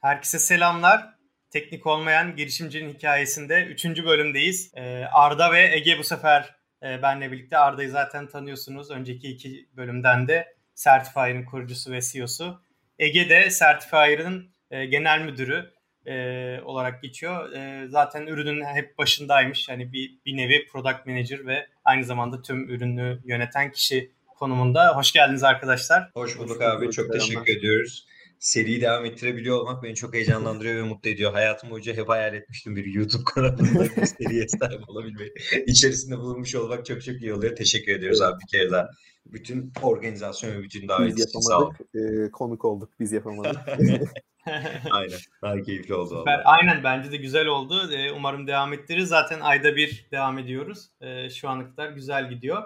Herkese selamlar. Teknik olmayan girişimcinin hikayesinde 3. bölümdeyiz. Ee, Arda ve Ege bu sefer e, benle birlikte. Arda'yı zaten tanıyorsunuz. Önceki iki bölümden de Certifier'ın kurucusu ve CEO'su. Ege de Certifier'ın e, genel müdürü e, olarak geçiyor. zaten ürünün hep başındaymış. Hani bir, bir nevi product manager ve aynı zamanda tüm ürünü yöneten kişi konumunda. Hoş geldiniz arkadaşlar. Hoş bulduk abi. Çok teşekkür ediyoruz seriyi devam ettirebiliyor olmak beni çok heyecanlandırıyor ve mutlu ediyor. Hayatım boyunca hep hayal etmiştim bir YouTube kanalında bir seriye sahip olabilmeyi. İçerisinde bulunmuş olmak çok çok iyi oluyor. Teşekkür ediyoruz abi bir kere daha. Bütün organizasyon ve bütün davet için sağ olun. E, konuk olduk, biz yapamadık. Aynen. Daha keyifli oldu. Süper. Aynen bence de güzel oldu. E, umarım devam ettiririz. Zaten ayda bir devam ediyoruz. E, şu ana kadar güzel gidiyor.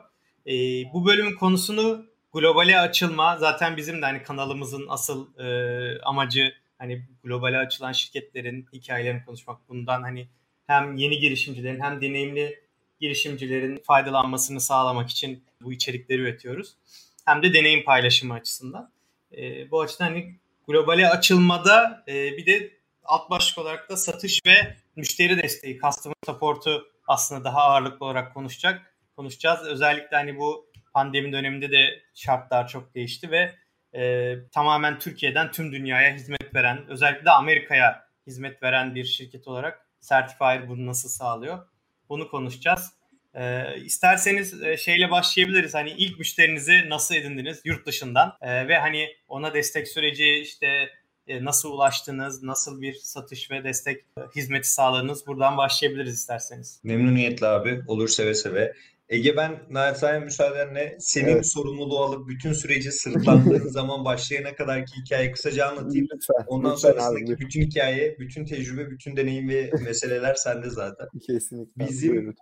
E, bu bölümün konusunu globale açılma zaten bizim de hani kanalımızın asıl e, amacı hani globale açılan şirketlerin hikayelerini konuşmak. Bundan hani hem yeni girişimcilerin hem deneyimli girişimcilerin faydalanmasını sağlamak için bu içerikleri üretiyoruz. Hem de deneyim paylaşımı açısından. E, bu açıdan hani globale açılmada e, bir de alt başlık olarak da satış ve müşteri desteği, customer support'u aslında daha ağırlıklı olarak konuşacak. Konuşacağız. Özellikle hani bu pandemi döneminde de şartlar çok değişti ve e, tamamen Türkiye'den tüm dünyaya hizmet veren, özellikle de Amerika'ya hizmet veren bir şirket olarak Certifier bunu nasıl sağlıyor? Bunu konuşacağız. E, isterseniz e, şeyle başlayabiliriz. Hani ilk müşterinizi nasıl edindiniz yurt dışından e, ve hani ona destek süreci işte e, nasıl ulaştınız, nasıl bir satış ve destek e, hizmeti sağladınız? Buradan başlayabiliriz isterseniz. Memnuniyetle abi. Olur seve seve. Ege ben naçizane müsaadenle senin evet. sorumluluğu alıp bütün süreci sırtlandığın zaman başlayana kadar ki hikayeyi kısaca anlatayım. Lütfen, Ondan lütfen sonrasındaki abi. bütün hikaye, bütün tecrübe, bütün deneyim ve meseleler sende zaten. Kesinlikle. Bizim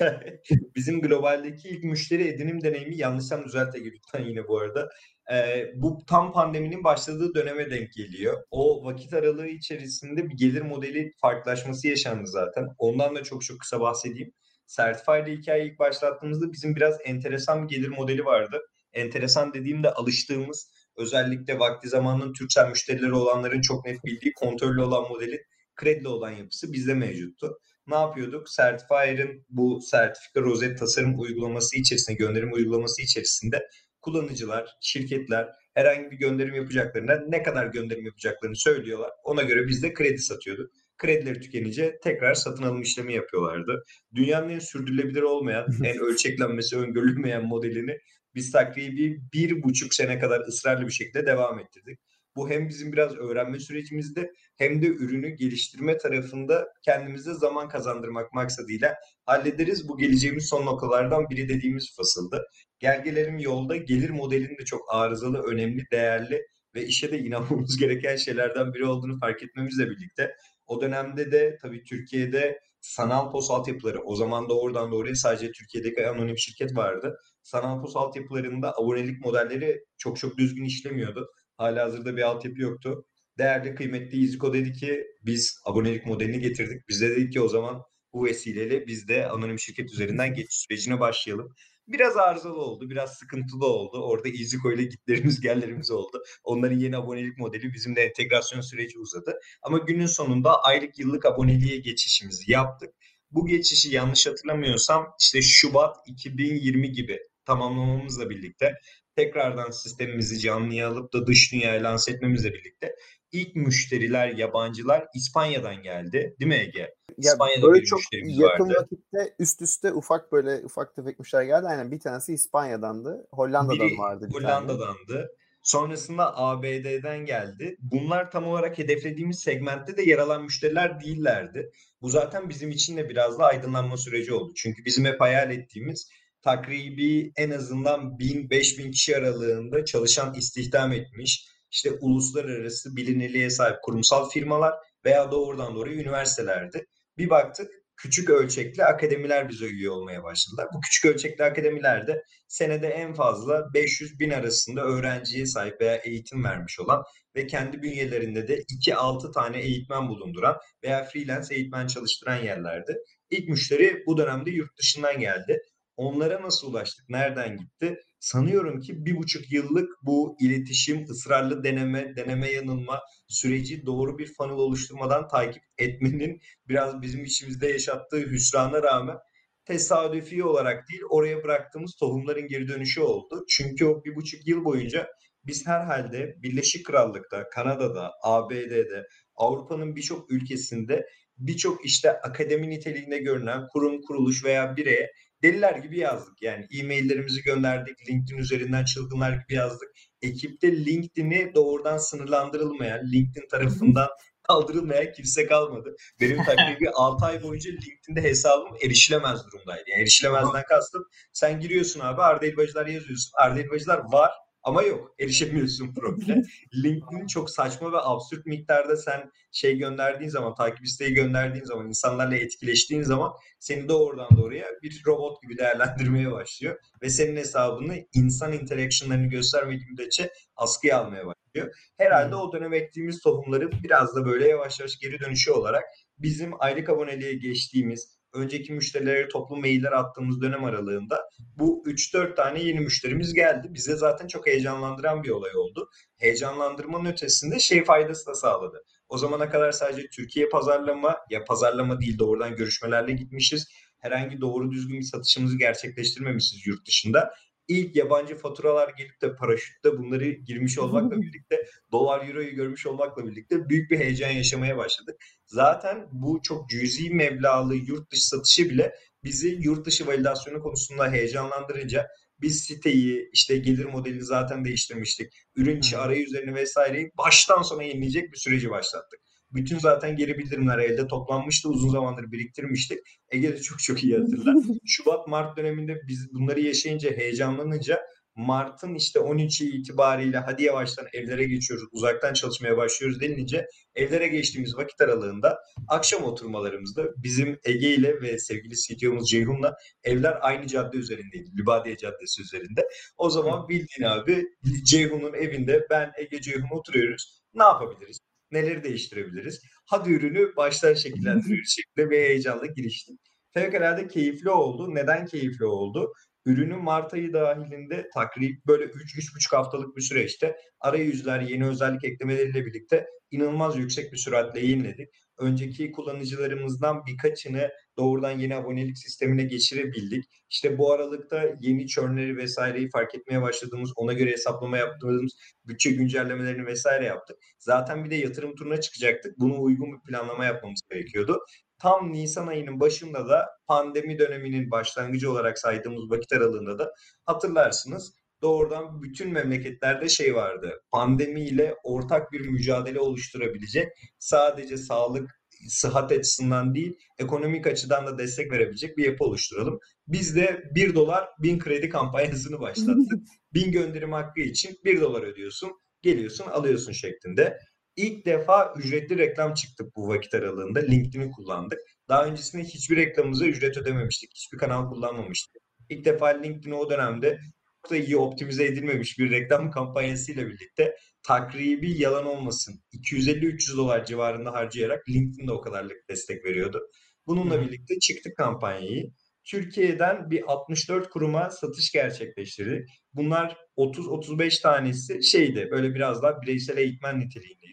bizim globaldeki ilk müşteri edinim deneyimi yanlışsam düzelt Ege lütfen yine bu arada. Ee, bu tam pandeminin başladığı döneme denk geliyor. O vakit aralığı içerisinde bir gelir modeli farklılaşması yaşandı zaten. Ondan da çok çok kısa bahsedeyim. Certify'de hikayeyi ilk başlattığımızda bizim biraz enteresan bir gelir modeli vardı. Enteresan dediğimde alıştığımız özellikle vakti zamanının Türksel müşterileri olanların çok net bildiği kontrollü olan modeli kredili olan yapısı bizde mevcuttu. Ne yapıyorduk? Certifier'ın bu sertifika rozet tasarım uygulaması içerisinde, gönderim uygulaması içerisinde kullanıcılar, şirketler herhangi bir gönderim yapacaklarına ne kadar gönderim yapacaklarını söylüyorlar. Ona göre biz de kredi satıyorduk kredileri tükenince tekrar satın alım işlemi yapıyorlardı. Dünyanın en sürdürülebilir olmayan, en ölçeklenmesi öngörülmeyen modelini biz takribi bir buçuk sene kadar ısrarlı bir şekilde devam ettirdik. Bu hem bizim biraz öğrenme sürecimizde hem de ürünü geliştirme tarafında kendimize zaman kazandırmak maksadıyla hallederiz. Bu geleceğimiz son noktalardan biri dediğimiz fasıldı. Gel gelelim yolda gelir modelinin de çok arızalı, önemli, değerli ve işe de inanmamız gereken şeylerden biri olduğunu fark etmemizle birlikte o dönemde de tabii Türkiye'de sanal pos altyapıları o zaman da oradan doğruya sadece Türkiye'deki anonim şirket vardı. Sanal pos altyapılarında abonelik modelleri çok çok düzgün işlemiyordu. Hala hazırda bir altyapı yoktu. Değerli kıymetli Iziko dedi ki biz abonelik modelini getirdik. Biz de dedik ki o zaman bu vesileyle biz de anonim şirket üzerinden geçiş sürecine başlayalım. Biraz arızalı oldu, biraz sıkıntılı oldu. Orada EasyCo ile gitlerimiz gellerimiz oldu. Onların yeni abonelik modeli bizimle entegrasyon süreci uzadı. Ama günün sonunda aylık yıllık aboneliğe geçişimizi yaptık. Bu geçişi yanlış hatırlamıyorsam işte Şubat 2020 gibi tamamlamamızla birlikte tekrardan sistemimizi canlıya alıp da dış dünyaya lanse etmemizle birlikte ilk müşteriler, yabancılar İspanya'dan geldi. Değil mi Ege? Ya İspanya'da böyle çok yakın vardı. vakitte üst üste ufak böyle ufak tefek müşteriler geldi. Aynen bir tanesi İspanya'dandı. Hollanda'dan Biri vardı. Bir Hollanda'dandı. Tane. Sonrasında ABD'den geldi. Bunlar tam olarak hedeflediğimiz segmentte de yer alan müşteriler değillerdi. Bu zaten bizim için de biraz da aydınlanma süreci oldu. Çünkü bizim hep hayal ettiğimiz takribi en azından 1000-5000 kişi aralığında çalışan istihdam etmiş, işte uluslararası bilinirliğe sahip kurumsal firmalar veya doğrudan doğruya üniversitelerdi. Bir baktık küçük ölçekli akademiler bize üye olmaya başladılar. Bu küçük ölçekli akademilerde senede en fazla 500 bin arasında öğrenciye sahip veya eğitim vermiş olan ve kendi bünyelerinde de 2-6 tane eğitmen bulunduran veya freelance eğitmen çalıştıran yerlerdi. İlk müşteri bu dönemde yurt dışından geldi. Onlara nasıl ulaştık? Nereden gitti? Sanıyorum ki bir buçuk yıllık bu iletişim, ısrarlı deneme, deneme yanılma süreci doğru bir funnel oluşturmadan takip etmenin biraz bizim içimizde yaşattığı hüsrana rağmen tesadüfi olarak değil oraya bıraktığımız tohumların geri dönüşü oldu. Çünkü o bir buçuk yıl boyunca biz herhalde Birleşik Krallık'ta, Kanada'da, ABD'de, Avrupa'nın birçok ülkesinde birçok işte akademi niteliğinde görünen kurum, kuruluş veya bireye deliler gibi yazdık. Yani e-maillerimizi gönderdik, LinkedIn üzerinden çılgınlar gibi yazdık. Ekipte LinkedIn'i doğrudan sınırlandırılmayan, LinkedIn tarafından kaldırılmayan kimse kalmadı. Benim takribi 6 ay boyunca LinkedIn'de hesabım erişilemez durumdaydı. Yani erişilemezden kastım sen giriyorsun abi Arda Elbacılar yazıyorsun. Arda Elbacılar var ama yok erişemiyorsun profile. LinkedIn çok saçma ve absürt miktarda sen şey gönderdiğin zaman, takip isteği gönderdiğin zaman, insanlarla etkileştiğin zaman seni doğrudan doğruya bir robot gibi değerlendirmeye başlıyor. Ve senin hesabını insan interactionlarını göstermediği müddetçe askıya almaya başlıyor. Herhalde o dönem ektiğimiz tohumların biraz da böyle yavaş yavaş geri dönüşü olarak bizim aylık aboneliğe geçtiğimiz önceki müşterilere toplu mailler attığımız dönem aralığında bu 3-4 tane yeni müşterimiz geldi. Bize zaten çok heyecanlandıran bir olay oldu. Heyecanlandırmanın ötesinde şey faydası da sağladı. O zamana kadar sadece Türkiye pazarlama ya pazarlama değil doğrudan görüşmelerle gitmişiz. Herhangi doğru düzgün bir satışımızı gerçekleştirmemişiz yurt dışında ilk yabancı faturalar gelip de paraşütte bunları girmiş olmakla birlikte dolar euroyu görmüş olmakla birlikte büyük bir heyecan yaşamaya başladık. Zaten bu çok cüzi meblağlı yurt dışı satışı bile bizi yurt dışı validasyonu konusunda heyecanlandırınca biz siteyi işte gelir modelini zaten değiştirmiştik. Ürün içi arayüzlerini vesaireyi baştan sona yenileyecek bir süreci başlattık. Bütün zaten geri bildirimler elde toplanmıştı. Uzun zamandır biriktirmiştik. Ege de çok çok iyi hatırlar. Şubat-Mart döneminde biz bunları yaşayınca heyecanlanınca Mart'ın işte 13'ü itibariyle hadi yavaştan evlere geçiyoruz, uzaktan çalışmaya başlıyoruz denilince evlere geçtiğimiz vakit aralığında akşam oturmalarımızda bizim Ege ile ve sevgili CTO'muz Ceyhun'la evler aynı cadde üzerindeydi. Lübadiye Caddesi üzerinde. O zaman bildiğin abi Ceyhun'un evinde ben Ege Ceyhun oturuyoruz. Ne yapabiliriz? Neleri değiştirebiliriz? Hadi ürünü baştan şekillendiriyoruz şeklinde bir heyecanla giriştim. Fevkalade keyifli oldu. Neden keyifli oldu? Ürünü Mart ayı dahilinde takrib böyle 3-3,5 haftalık bir süreçte arayüzler, yeni özellik eklemeleriyle birlikte inanılmaz yüksek bir süratle yeniledik. Önceki kullanıcılarımızdan birkaçını doğrudan yeni abonelik sistemine geçirebildik. İşte bu aralıkta yeni churnleri vesaireyi fark etmeye başladığımız, ona göre hesaplama yaptığımız bütçe güncellemelerini vesaire yaptık. Zaten bir de yatırım turuna çıkacaktık. Buna uygun bir planlama yapmamız gerekiyordu. Tam Nisan ayının başında da pandemi döneminin başlangıcı olarak saydığımız vakit aralığında da hatırlarsınız doğrudan bütün memleketlerde şey vardı. Pandemiyle ortak bir mücadele oluşturabilecek sadece sağlık sıhhat açısından değil ekonomik açıdan da destek verebilecek bir yapı oluşturalım. Biz de 1 dolar 1000 kredi kampanyasını başlattık. 1000 gönderim hakkı için 1 dolar ödüyorsun geliyorsun alıyorsun şeklinde. İlk defa ücretli reklam çıktık bu vakit aralığında. LinkedIn'i kullandık. Daha öncesinde hiçbir reklamımıza ücret ödememiştik. Hiçbir kanal kullanmamıştık. İlk defa LinkedIn'i o dönemde çok da iyi optimize edilmemiş bir reklam kampanyasıyla birlikte takribi yalan olmasın 250-300 dolar civarında harcayarak LinkedIn de o kadarlık destek veriyordu. Bununla birlikte çıktık kampanyayı. Türkiye'den bir 64 kuruma satış gerçekleştirdik. Bunlar 30-35 tanesi şeydi böyle biraz daha bireysel eğitmen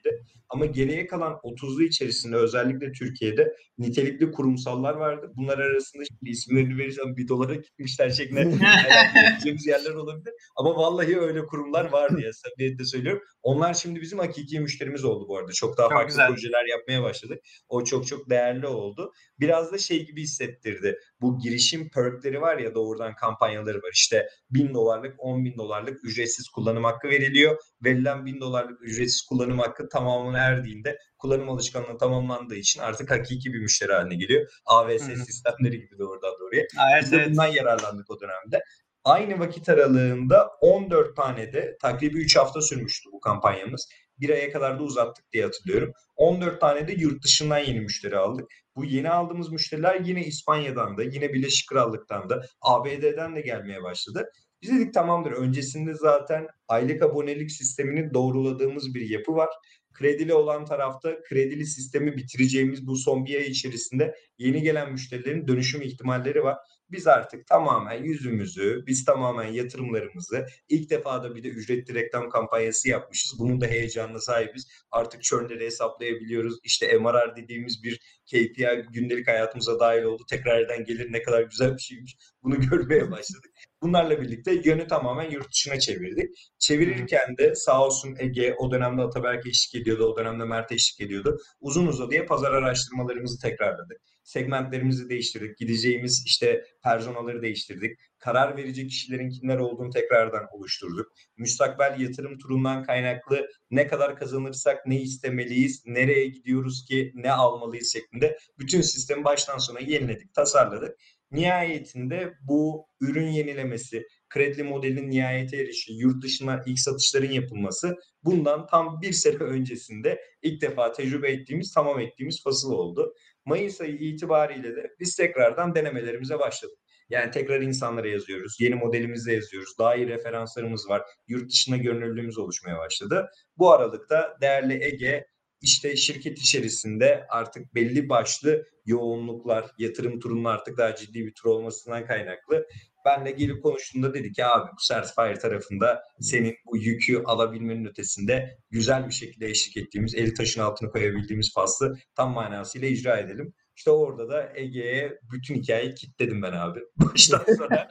niteliğindeydi. Ama geriye kalan 30'lu içerisinde özellikle Türkiye'de nitelikli kurumsallar vardı. Bunlar arasında şimdi isimlerini vereceğim bir dolara gitmişler şeklinde gideceğimiz yerler olabilir. Ama vallahi öyle kurumlar vardı ya samimiyetle söylüyorum. Onlar şimdi bizim hakiki müşterimiz oldu bu arada. Çok daha çok farklı güzel. projeler yapmaya başladık. O çok çok değerli oldu. Biraz da şey gibi hissettirdi. Bu girişim perkleri var ya doğrudan kampanyaları var. İşte 1000 dolarlık 10 bin dolarlık ücretsiz kullanım hakkı veriliyor. Verilen 1000 dolarlık ücretsiz kullanım hakkı tamamına erdiğinde kullanım alışkanlığı tamamlandığı için artık hakiki bir müşteri haline geliyor. AVS Hı-hı. sistemleri gibi doğrudan doğruya. Evet, Biz de evet. bundan yararlandık o dönemde. Aynı vakit aralığında 14 tane de takribi 3 hafta sürmüştü bu kampanyamız. Bir aya kadar da uzattık diye hatırlıyorum. 14 tane de yurt dışından yeni müşteri aldık. Bu yeni aldığımız müşteriler yine İspanya'dan da, yine Birleşik Krallık'tan da, ABD'den de gelmeye başladı. Biz dedik tamamdır. Öncesinde zaten aylık abonelik sistemini doğruladığımız bir yapı var. Kredili olan tarafta kredili sistemi bitireceğimiz bu son bir ay içerisinde yeni gelen müşterilerin dönüşüm ihtimalleri var. biz artık tamamen yüzümüzü, biz tamamen yatırımlarımızı ilk defa da bir de ücretli reklam kampanyası yapmışız. Bunun da heyecanına sahibiz. Artık churn'leri hesaplayabiliyoruz. İşte MRR dediğimiz bir KPI gündelik hayatımıza dahil oldu. Tekrardan gelir ne kadar güzel bir şeymiş. Bunu görmeye başladık. Bunlarla birlikte yönü tamamen yurt dışına çevirdik. Çevirirken de sağ olsun Ege o dönemde Ataberk eşlik ediyordu, o dönemde Mert eşlik ediyordu. Uzun uzadıya pazar araştırmalarımızı tekrarladık. Segmentlerimizi değiştirdik. Gideceğimiz işte personaları değiştirdik. Karar verecek kişilerin kimler olduğunu tekrardan oluşturduk. Müstakbel yatırım turundan kaynaklı ne kadar kazanırsak ne istemeliyiz, nereye gidiyoruz ki ne almalıyız şeklinde bütün sistemi baştan sona yeniledik, tasarladık. Nihayetinde bu ürün yenilemesi, kredi modelinin nihayete erişi, yurt dışına ilk satışların yapılması bundan tam bir sene öncesinde ilk defa tecrübe ettiğimiz, tamam ettiğimiz fasıl oldu. Mayıs ayı itibariyle de biz tekrardan denemelerimize başladık. Yani tekrar insanlara yazıyoruz. Yeni modelimizi yazıyoruz. Daha iyi referanslarımız var. Yurt dışına görünürlüğümüz oluşmaya başladı. Bu aralıkta değerli Ege işte şirket içerisinde artık belli başlı yoğunluklar, yatırım turunun artık daha ciddi bir tur olmasından kaynaklı. Ben de gelip konuştuğumda dedi ki abi bu Certifier tarafında senin bu yükü alabilmenin ötesinde güzel bir şekilde eşlik ettiğimiz, eli taşın altına koyabildiğimiz faslı tam manasıyla icra edelim. İşte orada da Ege'ye bütün hikayeyi kitledim ben abi. Baştan sonra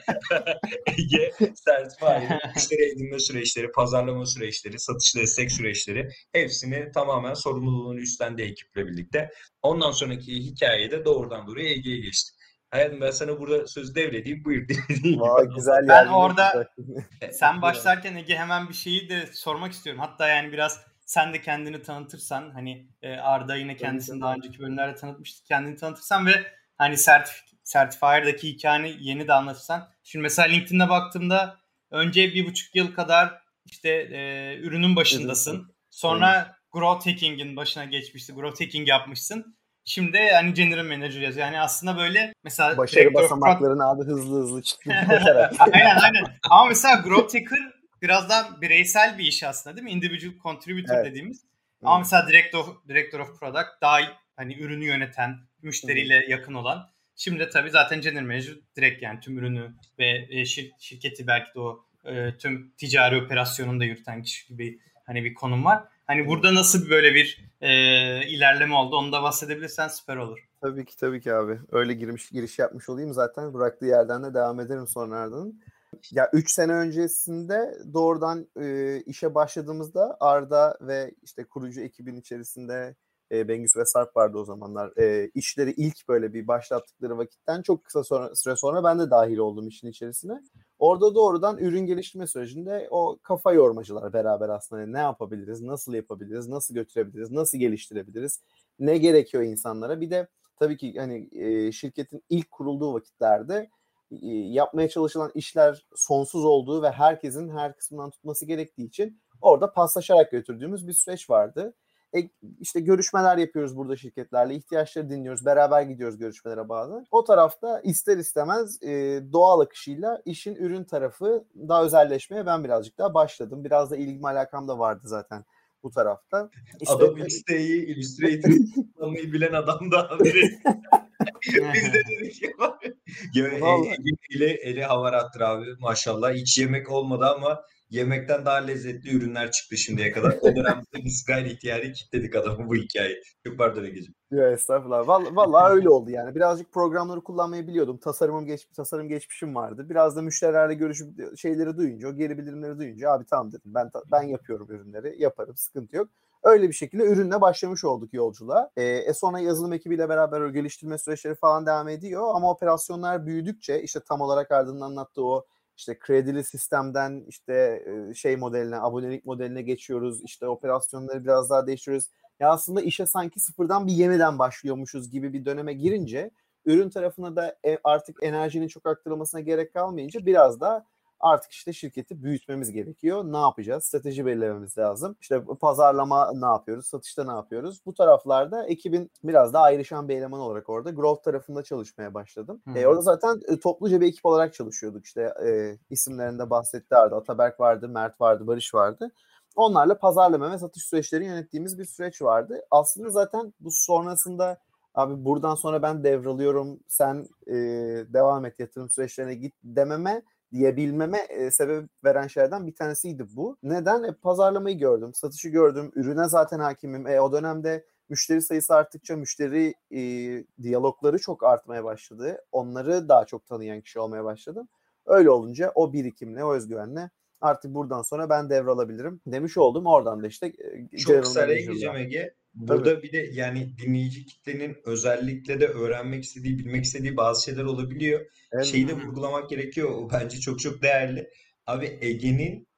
Ege sertifayla müşteri edinme süreçleri, pazarlama süreçleri, satış destek süreçleri hepsini tamamen sorumluluğunu üstlendi ekiple birlikte. Ondan sonraki hikayede doğrudan doğruya Ege'ye geçti. Hayatım ben sana burada söz devredeyim. Buyur Vay, güzel Ben orada sen başlarken Ege hemen bir şeyi de sormak istiyorum. Hatta yani biraz sen de kendini tanıtırsan hani e, Arda yine kendisini daha önceki bölümlerde tanıtmıştı. Kendini tanıtırsan ve hani sertif Certifier'daki hikayeni yeni de anlatırsan. Şimdi mesela LinkedIn'e baktığımda önce bir buçuk yıl kadar işte e, ürünün başındasın. Sonra growth hacking'in başına geçmişti. Growth hacking yapmışsın. Şimdi hani general manager yazıyor. Yani aslında böyle mesela başarı basamaklarını abi hızlı hızlı çıktı. aynen aynen. Ama mesela growth hacker biraz daha bireysel bir iş aslında değil mi? Individual contributor evet. dediğimiz. Ama mesela director, director of product daha hani ürünü yöneten, müşteriyle hmm. yakın olan. Şimdi tabii zaten general manager direkt yani tüm ürünü ve e, şir, şirketi belki de o e, tüm ticari operasyonunu da yürüten kişi gibi hani bir konum var. Hani burada nasıl böyle bir e, ilerleme oldu onu da bahsedebilirsen süper olur. Tabii ki tabii ki abi. Öyle girmiş giriş yapmış olayım zaten. Bıraktığı yerden de devam ederim sonradan. Ya 3 sene öncesinde doğrudan e, işe başladığımızda Arda ve işte kurucu ekibin içerisinde e, Bengüs ve Sarp vardı o zamanlar. E, işleri ilk böyle bir başlattıkları vakitten çok kısa sonra, süre sonra ben de dahil oldum işin içerisine. Orada doğrudan ürün geliştirme sürecinde o kafa yormacılar beraber aslında ne yapabiliriz, nasıl yapabiliriz, nasıl götürebiliriz, nasıl geliştirebiliriz, ne gerekiyor insanlara. Bir de tabii ki hani e, şirketin ilk kurulduğu vakitlerde yapmaya çalışılan işler sonsuz olduğu ve herkesin her kısmından tutması gerektiği için orada paslaşarak götürdüğümüz bir süreç vardı. E, işte görüşmeler yapıyoruz burada şirketlerle, ihtiyaçları dinliyoruz, beraber gidiyoruz görüşmelere bazen. O tarafta ister istemez e, doğal akışıyla işin ürün tarafı daha özelleşmeye ben birazcık daha başladım. Biraz da ilgim alakam da vardı zaten bu tarafta. İşte, Adobe Illustrator'ı Illustrator'ı bilen adam da biri. Biz de dedik ya. ele, ele havarattır abi maşallah. Hiç yemek olmadı ama yemekten daha lezzetli ürünler çıktı şimdiye kadar. O dönemde biz gayri ihtiyari kitledik adamı bu hikayeyi. Çok pardon Ege'ciğim. Ya estağfurullah. Vallahi, vallahi öyle oldu yani. Birazcık programları kullanmayı biliyordum. Tasarımım geç, tasarım geçmişim vardı. Biraz da müşterilerle görüşüp şeyleri duyunca, o geri bildirimleri duyunca abi tamam dedim. Ben ben yapıyorum ürünleri. Yaparım. Sıkıntı yok. Öyle bir şekilde ürünle başlamış olduk yolculuğa. E, e sonra yazılım ekibiyle beraber o geliştirme süreçleri falan devam ediyor. Ama operasyonlar büyüdükçe işte tam olarak ardından anlattığı o işte kredili sistemden işte şey modeline, abonelik modeline geçiyoruz. İşte operasyonları biraz daha değiştiriyoruz. Ya aslında işe sanki sıfırdan bir yeniden başlıyormuşuz gibi bir döneme girince ürün tarafına da e, artık enerjinin çok aktarılmasına gerek kalmayınca biraz da artık işte şirketi büyütmemiz gerekiyor. Ne yapacağız? Strateji belirlememiz lazım. İşte pazarlama ne yapıyoruz? Satışta ne yapıyoruz? Bu taraflarda ekibin biraz daha ayrışan bir eleman olarak orada growth tarafında çalışmaya başladım. E, orada zaten e, topluca bir ekip olarak çalışıyorduk. İşte e, isimlerinde bahsetti Arda. Ataberk vardı, Mert vardı, Barış vardı. Onlarla pazarlama ve satış süreçlerini yönettiğimiz bir süreç vardı. Aslında zaten bu sonrasında abi buradan sonra ben devralıyorum sen e, devam et yatırım süreçlerine git dememe diyebilmeme e, sebep veren şeylerden bir tanesiydi bu. Neden? E, pazarlamayı gördüm, satışı gördüm, ürüne zaten hakimim. E, o dönemde müşteri sayısı arttıkça müşteri e, diyalogları çok artmaya başladı. Onları daha çok tanıyan kişi olmaya başladım. Öyle olunca o birikimle, o özgüvenle artık buradan sonra ben devralabilirim demiş oldum. Oradan da işte çok kısa gireceğim Ege. Burada Tabii. bir de yani dinleyici kitlenin özellikle de öğrenmek istediği, bilmek istediği bazı şeyler olabiliyor. Evet. Şeyi de vurgulamak gerekiyor. O bence çok çok değerli. Abi Ege'nin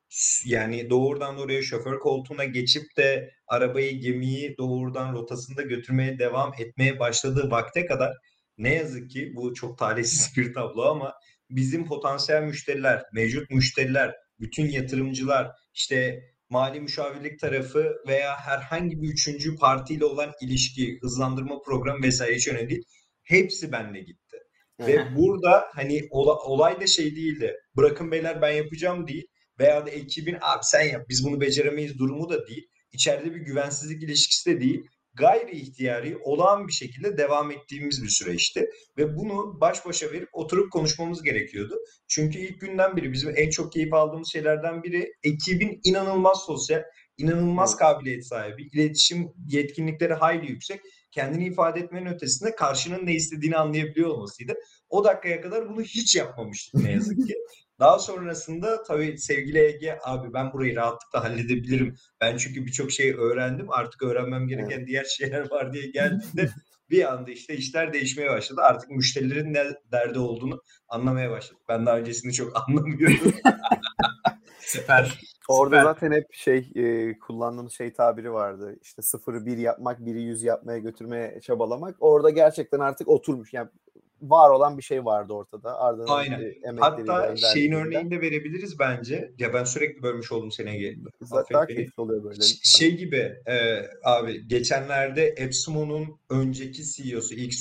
yani doğrudan oraya şoför koltuğuna geçip de arabayı, gemiyi doğrudan rotasında götürmeye devam etmeye başladığı vakte kadar ne yazık ki bu çok talihsiz bir tablo ama bizim potansiyel müşteriler, mevcut müşteriler, bütün yatırımcılar, işte mali müşavirlik tarafı veya herhangi bir üçüncü partiyle olan ilişki, hızlandırma programı vesaire hiç önemli değil. Hepsi benle gitti. Ve burada hani olay da şey değildi. Bırakın beyler ben yapacağım değil. Veya da ekibin abi sen yap biz bunu beceremeyiz durumu da değil. İçeride bir güvensizlik ilişkisi de değil gayri ihtiyari olağan bir şekilde devam ettiğimiz bir süreçti. Ve bunu baş başa verip oturup konuşmamız gerekiyordu. Çünkü ilk günden beri bizim en çok keyif aldığımız şeylerden biri ekibin inanılmaz sosyal, inanılmaz kabiliyet sahibi, iletişim yetkinlikleri hayli yüksek, kendini ifade etmenin ötesinde karşının ne istediğini anlayabiliyor olmasıydı. O dakikaya kadar bunu hiç yapmamıştık ne yazık ki. Daha sonrasında tabii sevgili Ege abi ben burayı rahatlıkla halledebilirim. Ben çünkü birçok şey öğrendim. Artık öğrenmem gereken evet. diğer şeyler var diye geldiğinde bir anda işte işler değişmeye başladı. Artık müşterilerin ne derdi olduğunu anlamaya başladık. Ben daha öncesini çok anlamıyordum. Süper. Orada Süper. zaten hep şey e, kullandığımız şey tabiri vardı. İşte sıfırı bir yapmak, biri yüz yapmaya götürmeye çabalamak. Orada gerçekten artık oturmuş. Yani var olan bir şey vardı ortada. Arda'nın Aynen. Hatta şeyin örneğini de verebiliriz bence. Ya ben sürekli bölmüş oldum seni. Zaten keyifli oluyor böyle. Şey gibi e, abi geçenlerde Epsumo'nun önceki CEO'su, ilk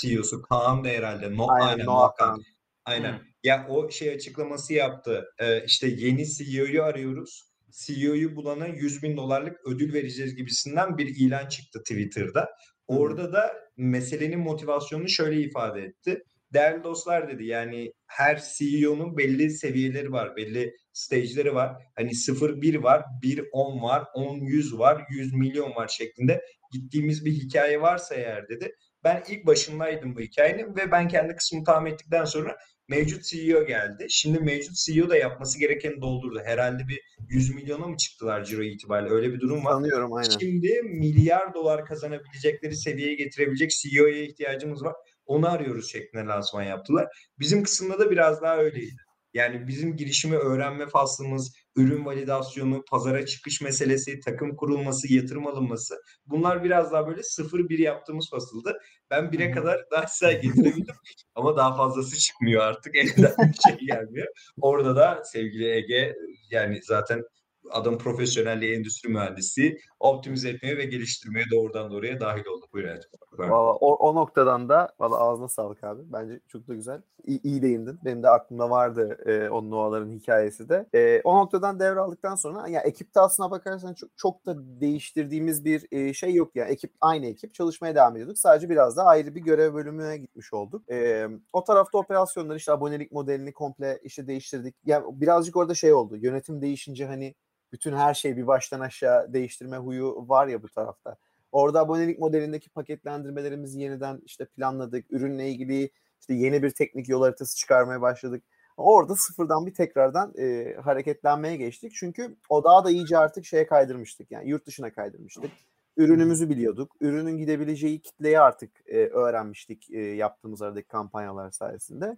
CEO'su Kaan da herhalde. No, aynen, aynen Noah Kaan. Aynen. Hmm. Ya o şey açıklaması yaptı. E, işte yeni CEO'yu arıyoruz. CEO'yu bulana 100 bin dolarlık ödül vereceğiz gibisinden bir ilan çıktı Twitter'da. Orada da meselenin motivasyonunu şöyle ifade etti. Değerli dostlar dedi yani her CEO'nun belli seviyeleri var, belli stage'leri var. Hani 0-1 var, 1-10 var, 10-100 var, 100 milyon var şeklinde gittiğimiz bir hikaye varsa eğer dedi. Ben ilk başındaydım bu hikayenin ve ben kendi kısmını tahmin ettikten sonra mevcut CEO geldi. Şimdi mevcut CEO da yapması gerekeni doldurdu. Herhalde bir 100 milyona mı çıktılar ciro itibariyle? Öyle bir durum var. Sanıyorum aynen. Şimdi milyar dolar kazanabilecekleri seviyeye getirebilecek CEO'ya ihtiyacımız var. Onu arıyoruz şeklinde lansman yaptılar. Bizim kısımda da biraz daha öyleydi. Yani bizim girişimi öğrenme faslımız, ürün validasyonu, pazara çıkış meselesi, takım kurulması, yatırım alınması bunlar biraz daha böyle sıfır bir yaptığımız fasıldı. Ben bire kadar daha güzel getirebildim ama daha fazlası çıkmıyor artık. Elinden bir şey gelmiyor. Orada da sevgili Ege yani zaten adam profesyonelliği endüstri mühendisi optimize etmeye ve geliştirmeye doğrudan doğruya dahil oldu. Buyurun evet. Valla o, o noktadan da valla ağzına sağlık abi. Bence çok da güzel. İyi, iyi değindin. Benim de aklımda vardı e, o Noah'ların hikayesi de. E, o noktadan devraldıktan sonra ya ekipte aslına bakarsan çok, çok da değiştirdiğimiz bir e, şey yok ya. Yani. Ekip aynı ekip çalışmaya devam ediyorduk. Sadece biraz da ayrı bir görev bölümüne gitmiş olduk. E, o tarafta operasyonları işte abonelik modelini komple işte değiştirdik. Ya yani birazcık orada şey oldu. Yönetim değişince hani bütün her şeyi bir baştan aşağı değiştirme huyu var ya bu tarafta. Orada abonelik modelindeki paketlendirmelerimizi yeniden işte planladık. Ürünle ilgili işte yeni bir teknik yol haritası çıkarmaya başladık. Orada sıfırdan bir tekrardan e, hareketlenmeye geçtik. Çünkü o daha da iyice artık şeye kaydırmıştık. Yani yurt dışına kaydırmıştık. Ürünümüzü biliyorduk. Ürünün gidebileceği kitleyi artık e, öğrenmiştik e, yaptığımız aradaki kampanyalar sayesinde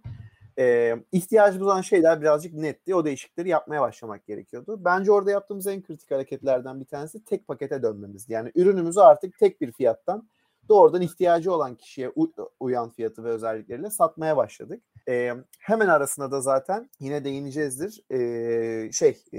e, ihtiyacımız olan şeyler birazcık netti. O değişiklikleri yapmaya başlamak gerekiyordu. Bence orada yaptığımız en kritik hareketlerden bir tanesi tek pakete dönmemizdi. Yani ürünümüzü artık tek bir fiyattan doğrudan ihtiyacı olan kişiye uyan fiyatı ve özellikleriyle satmaya başladık. E, hemen arasında da zaten yine değineceğizdir e, şey e,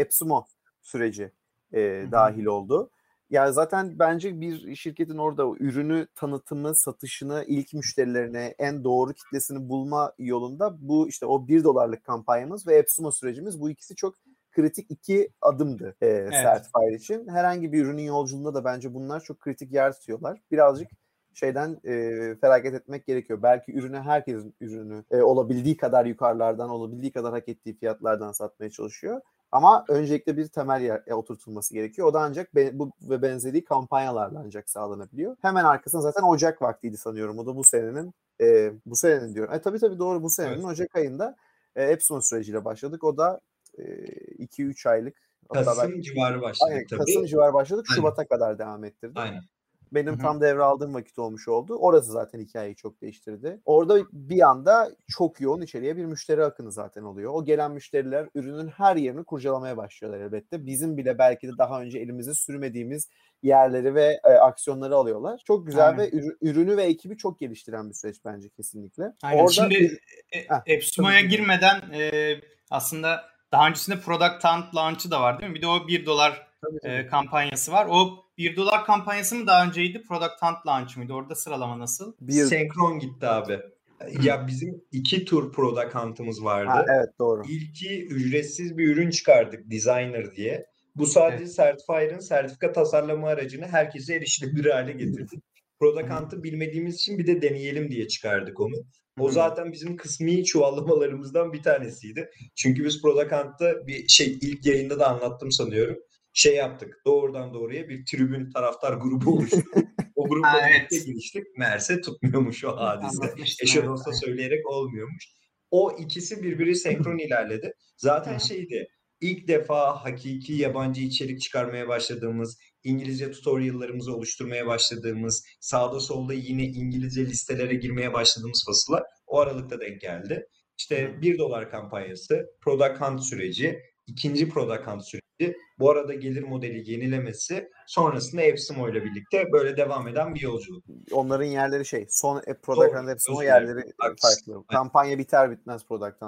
Epsumo süreci e, dahil oldu. Yani zaten bence bir şirketin orada ürünü tanıtımı, satışını, ilk müşterilerine en doğru kitlesini bulma yolunda bu işte o 1 dolarlık kampanyamız ve Epsumo sürecimiz bu ikisi çok kritik iki adımdı e, evet. Certified için. Herhangi bir ürünün yolculuğunda da bence bunlar çok kritik yer tutuyorlar. Birazcık şeyden e, feragat etmek gerekiyor. Belki ürüne herkesin ürünü e, olabildiği kadar yukarılardan, olabildiği kadar hak ettiği fiyatlardan satmaya çalışıyor. Ama öncelikle bir temel yer, oturtulması gerekiyor. O da ancak be, bu ve benzeri kampanyalarla ancak sağlanabiliyor. Hemen arkasında zaten Ocak vaktiydi sanıyorum. O da bu senenin e, bu senenin diyorum. E, tabii tabii doğru bu senenin evet. Ocak ayında e, Epson süreciyle başladık. O da 2-3 e, aylık. Kasım ben, civarı başladık aynen, tabii. Kasım civarı başladık. Aynen. Şubat'a kadar devam ettirdik. Aynen. Benim Hı-hı. tam devraldığım vakit olmuş oldu. Orası zaten hikayeyi çok değiştirdi. Orada bir anda çok yoğun içeriye bir müşteri akını zaten oluyor. O gelen müşteriler ürünün her yerini kurcalamaya başlıyorlar elbette. Bizim bile belki de daha önce elimize sürmediğimiz yerleri ve e, aksiyonları alıyorlar. Çok güzel Aynen. ve ürünü ve ekibi çok geliştiren bir süreç bence kesinlikle. Aynen. Orada Şimdi e, Epsumo'ya girmeden e, aslında daha öncesinde Product Hunt launch'ı da var değil mi? Bir de o 1 dolar tabii, tabii. E, kampanyası var. O 1 dolar kampanyası mı daha önceydi? Product Hunt launch mıydı? Orada sıralama nasıl? Bir... Senkron gitti abi. Ya bizim iki tur Product Hunt'ımız vardı. Ha, evet doğru. İlki ücretsiz bir ürün çıkardık Designer diye. Bu sadece evet. Certifier'ın sertifika tasarlama aracını herkese erişilebilir hale getirdi. Product Hunt'ı bilmediğimiz için bir de deneyelim diye çıkardık onu. O zaten bizim kısmi çuvallamalarımızdan bir tanesiydi. Çünkü biz Product Hunt'ta bir şey ilk yayında da anlattım sanıyorum şey yaptık. Doğrudan doğruya bir tribün taraftar grubu oluşturduk. o grupla evet. birlikte giriştik. Meğerse tutmuyormuş o hadise. Eşe dosta söyleyerek olmuyormuş. O ikisi birbiri senkron ilerledi. Zaten şeydi ilk defa hakiki yabancı içerik çıkarmaya başladığımız, İngilizce tutorial'larımızı oluşturmaya başladığımız, sağda solda yine İngilizce listelere girmeye başladığımız fasıllar o aralıkta denk geldi. İşte 1 dolar kampanyası, Product Hunt süreci, ikinci Product Hunt süreci, bu arada gelir modeli yenilemesi, sonrasında Epsimo ile birlikte böyle devam eden bir yolculuk. Onların yerleri şey, son Product Hunt Epsimo yerleri farklı. Aynen. Kampanya biter bitmez Product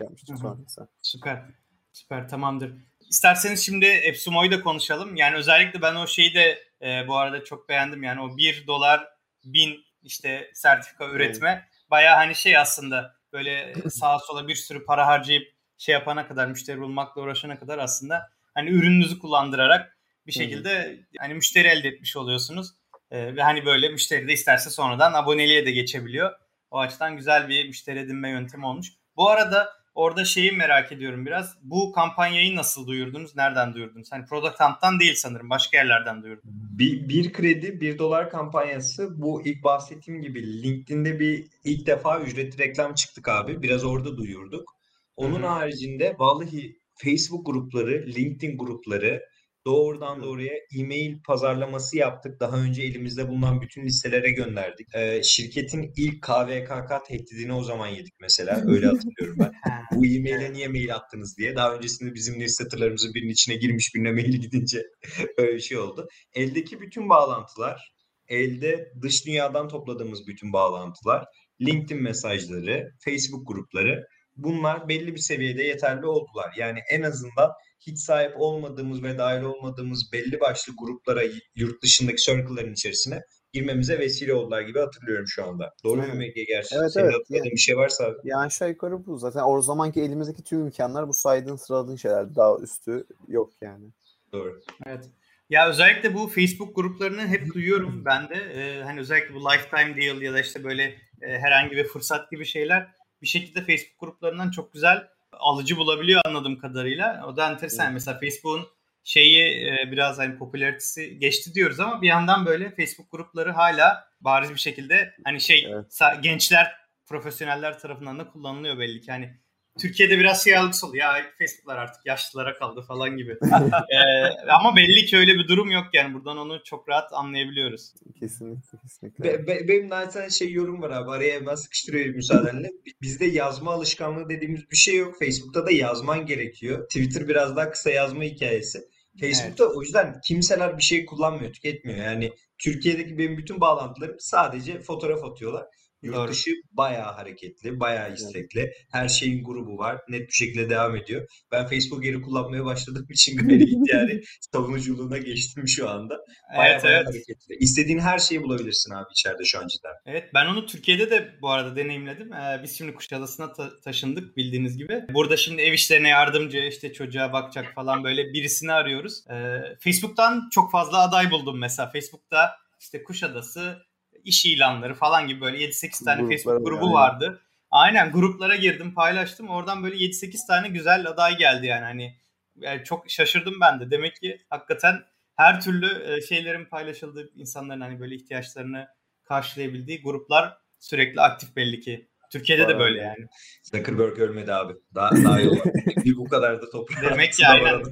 yapmıştık sonrası. Süper, süper tamamdır. İsterseniz şimdi Epsimo'yu da konuşalım. Yani özellikle ben o şeyi de e, bu arada çok beğendim. Yani o 1 dolar 1000 işte sertifika üretme. Evet. Baya hani şey aslında böyle sağa sola bir sürü para harcayıp şey yapana kadar, müşteri bulmakla uğraşana kadar aslında hani ürününüzü kullandırarak bir şekilde Hı-hı. hani müşteri elde etmiş oluyorsunuz. Ee, ve hani böyle müşteri de isterse sonradan aboneliğe de geçebiliyor. O açıdan güzel bir müşteri edinme yöntemi olmuş. Bu arada orada şeyi merak ediyorum biraz. Bu kampanyayı nasıl duyurdunuz? Nereden duyurdunuz? Hani Product Hunt'tan değil sanırım. Başka yerlerden duyurdunuz. Bir, bir kredi, bir dolar kampanyası. Bu ilk bahsettiğim gibi LinkedIn'de bir ilk defa ücretli reklam çıktık abi. Biraz orada duyurduk. Onun Hı-hı. haricinde vallahi Facebook grupları, LinkedIn grupları doğrudan doğruya e-mail pazarlaması yaptık. Daha önce elimizde bulunan bütün listelere gönderdik. Ee, şirketin ilk KVKK tehdidini o zaman yedik mesela. Öyle hatırlıyorum ben. Bu e-maile niye mail attınız diye. Daha öncesinde bizim newsletterlarımızın birinin içine girmiş birine mail gidince öyle bir şey oldu. Eldeki bütün bağlantılar, elde dış dünyadan topladığımız bütün bağlantılar, LinkedIn mesajları, Facebook grupları bunlar belli bir seviyede yeterli oldular. Yani en azından hiç sahip olmadığımız ve dahil olmadığımız belli başlı gruplara yurt dışındaki circle'ların içerisine girmemize vesile oldular gibi hatırlıyorum şu anda. Doğru mu Mege gerçekten? Evet, Senin evet. yani, bir şey varsa abi. Yani aşağı yukarı bu. Zaten o zamanki elimizdeki tüm imkanlar bu saydığın sıraladığın şeyler. Daha üstü yok yani. Doğru. Evet. Ya özellikle bu Facebook gruplarını hep duyuyorum ben de. Ee, hani özellikle bu lifetime deal ya da işte böyle e, herhangi bir fırsat gibi şeyler bir şekilde Facebook gruplarından çok güzel alıcı bulabiliyor anladığım kadarıyla. O da enteresan. Evet. Mesela Facebook'un şeyi e, biraz hani popülaritesi geçti diyoruz ama bir yandan böyle Facebook grupları hala bariz bir şekilde hani şey evet. gençler profesyoneller tarafından da kullanılıyor belli ki. Hani Türkiye'de biraz şey algısı oluyor. Ya Facebook'lar artık yaşlılara kaldı falan gibi. ee, ama belli ki öyle bir durum yok yani. Buradan onu çok rahat anlayabiliyoruz. Kesinlikle. kesinlikle. Be, be, benim zaten şey yorum var abi. Araya hemen sıkıştırıyorum müsaadenle. Bizde yazma alışkanlığı dediğimiz bir şey yok. Facebook'ta da yazman gerekiyor. Twitter biraz daha kısa yazma hikayesi. Facebook'ta evet. o yüzden kimseler bir şey kullanmıyor, tüketmiyor. Yani Türkiye'deki benim bütün bağlantılarım sadece fotoğraf atıyorlar. Yurt Doğru. dışı bayağı hareketli, bayağı istekli. Her şeyin grubu var. Net bir şekilde devam ediyor. Ben Facebook geri kullanmaya başladığım için gayri yani savunuculuğuna geçtim şu anda. Bayağı evet, bayağı evet. hareketli. İstediğin her şeyi bulabilirsin abi içeride şu an cidden. Evet ben onu Türkiye'de de bu arada deneyimledim. Ee, biz şimdi Kuşadası'na ta- taşındık bildiğiniz gibi. Burada şimdi ev işlerine yardımcı işte çocuğa bakacak falan böyle birisini arıyoruz. Ee, Facebook'tan çok fazla aday buldum mesela. Facebook'ta işte Kuşadası iş ilanları falan gibi böyle 7-8 tane Gruplar Facebook grubu yani. vardı. Aynen gruplara girdim paylaştım. Oradan böyle 7-8 tane güzel aday geldi yani hani yani çok şaşırdım ben de. Demek ki hakikaten her türlü şeylerin paylaşıldığı insanların hani böyle ihtiyaçlarını karşılayabildiği gruplar sürekli aktif belli ki. Türkiye'de Var de böyle yani. Zuckerberg ölmedi abi. Daha daha iyi bir bu kadar da toprağa. Demek ki aynen.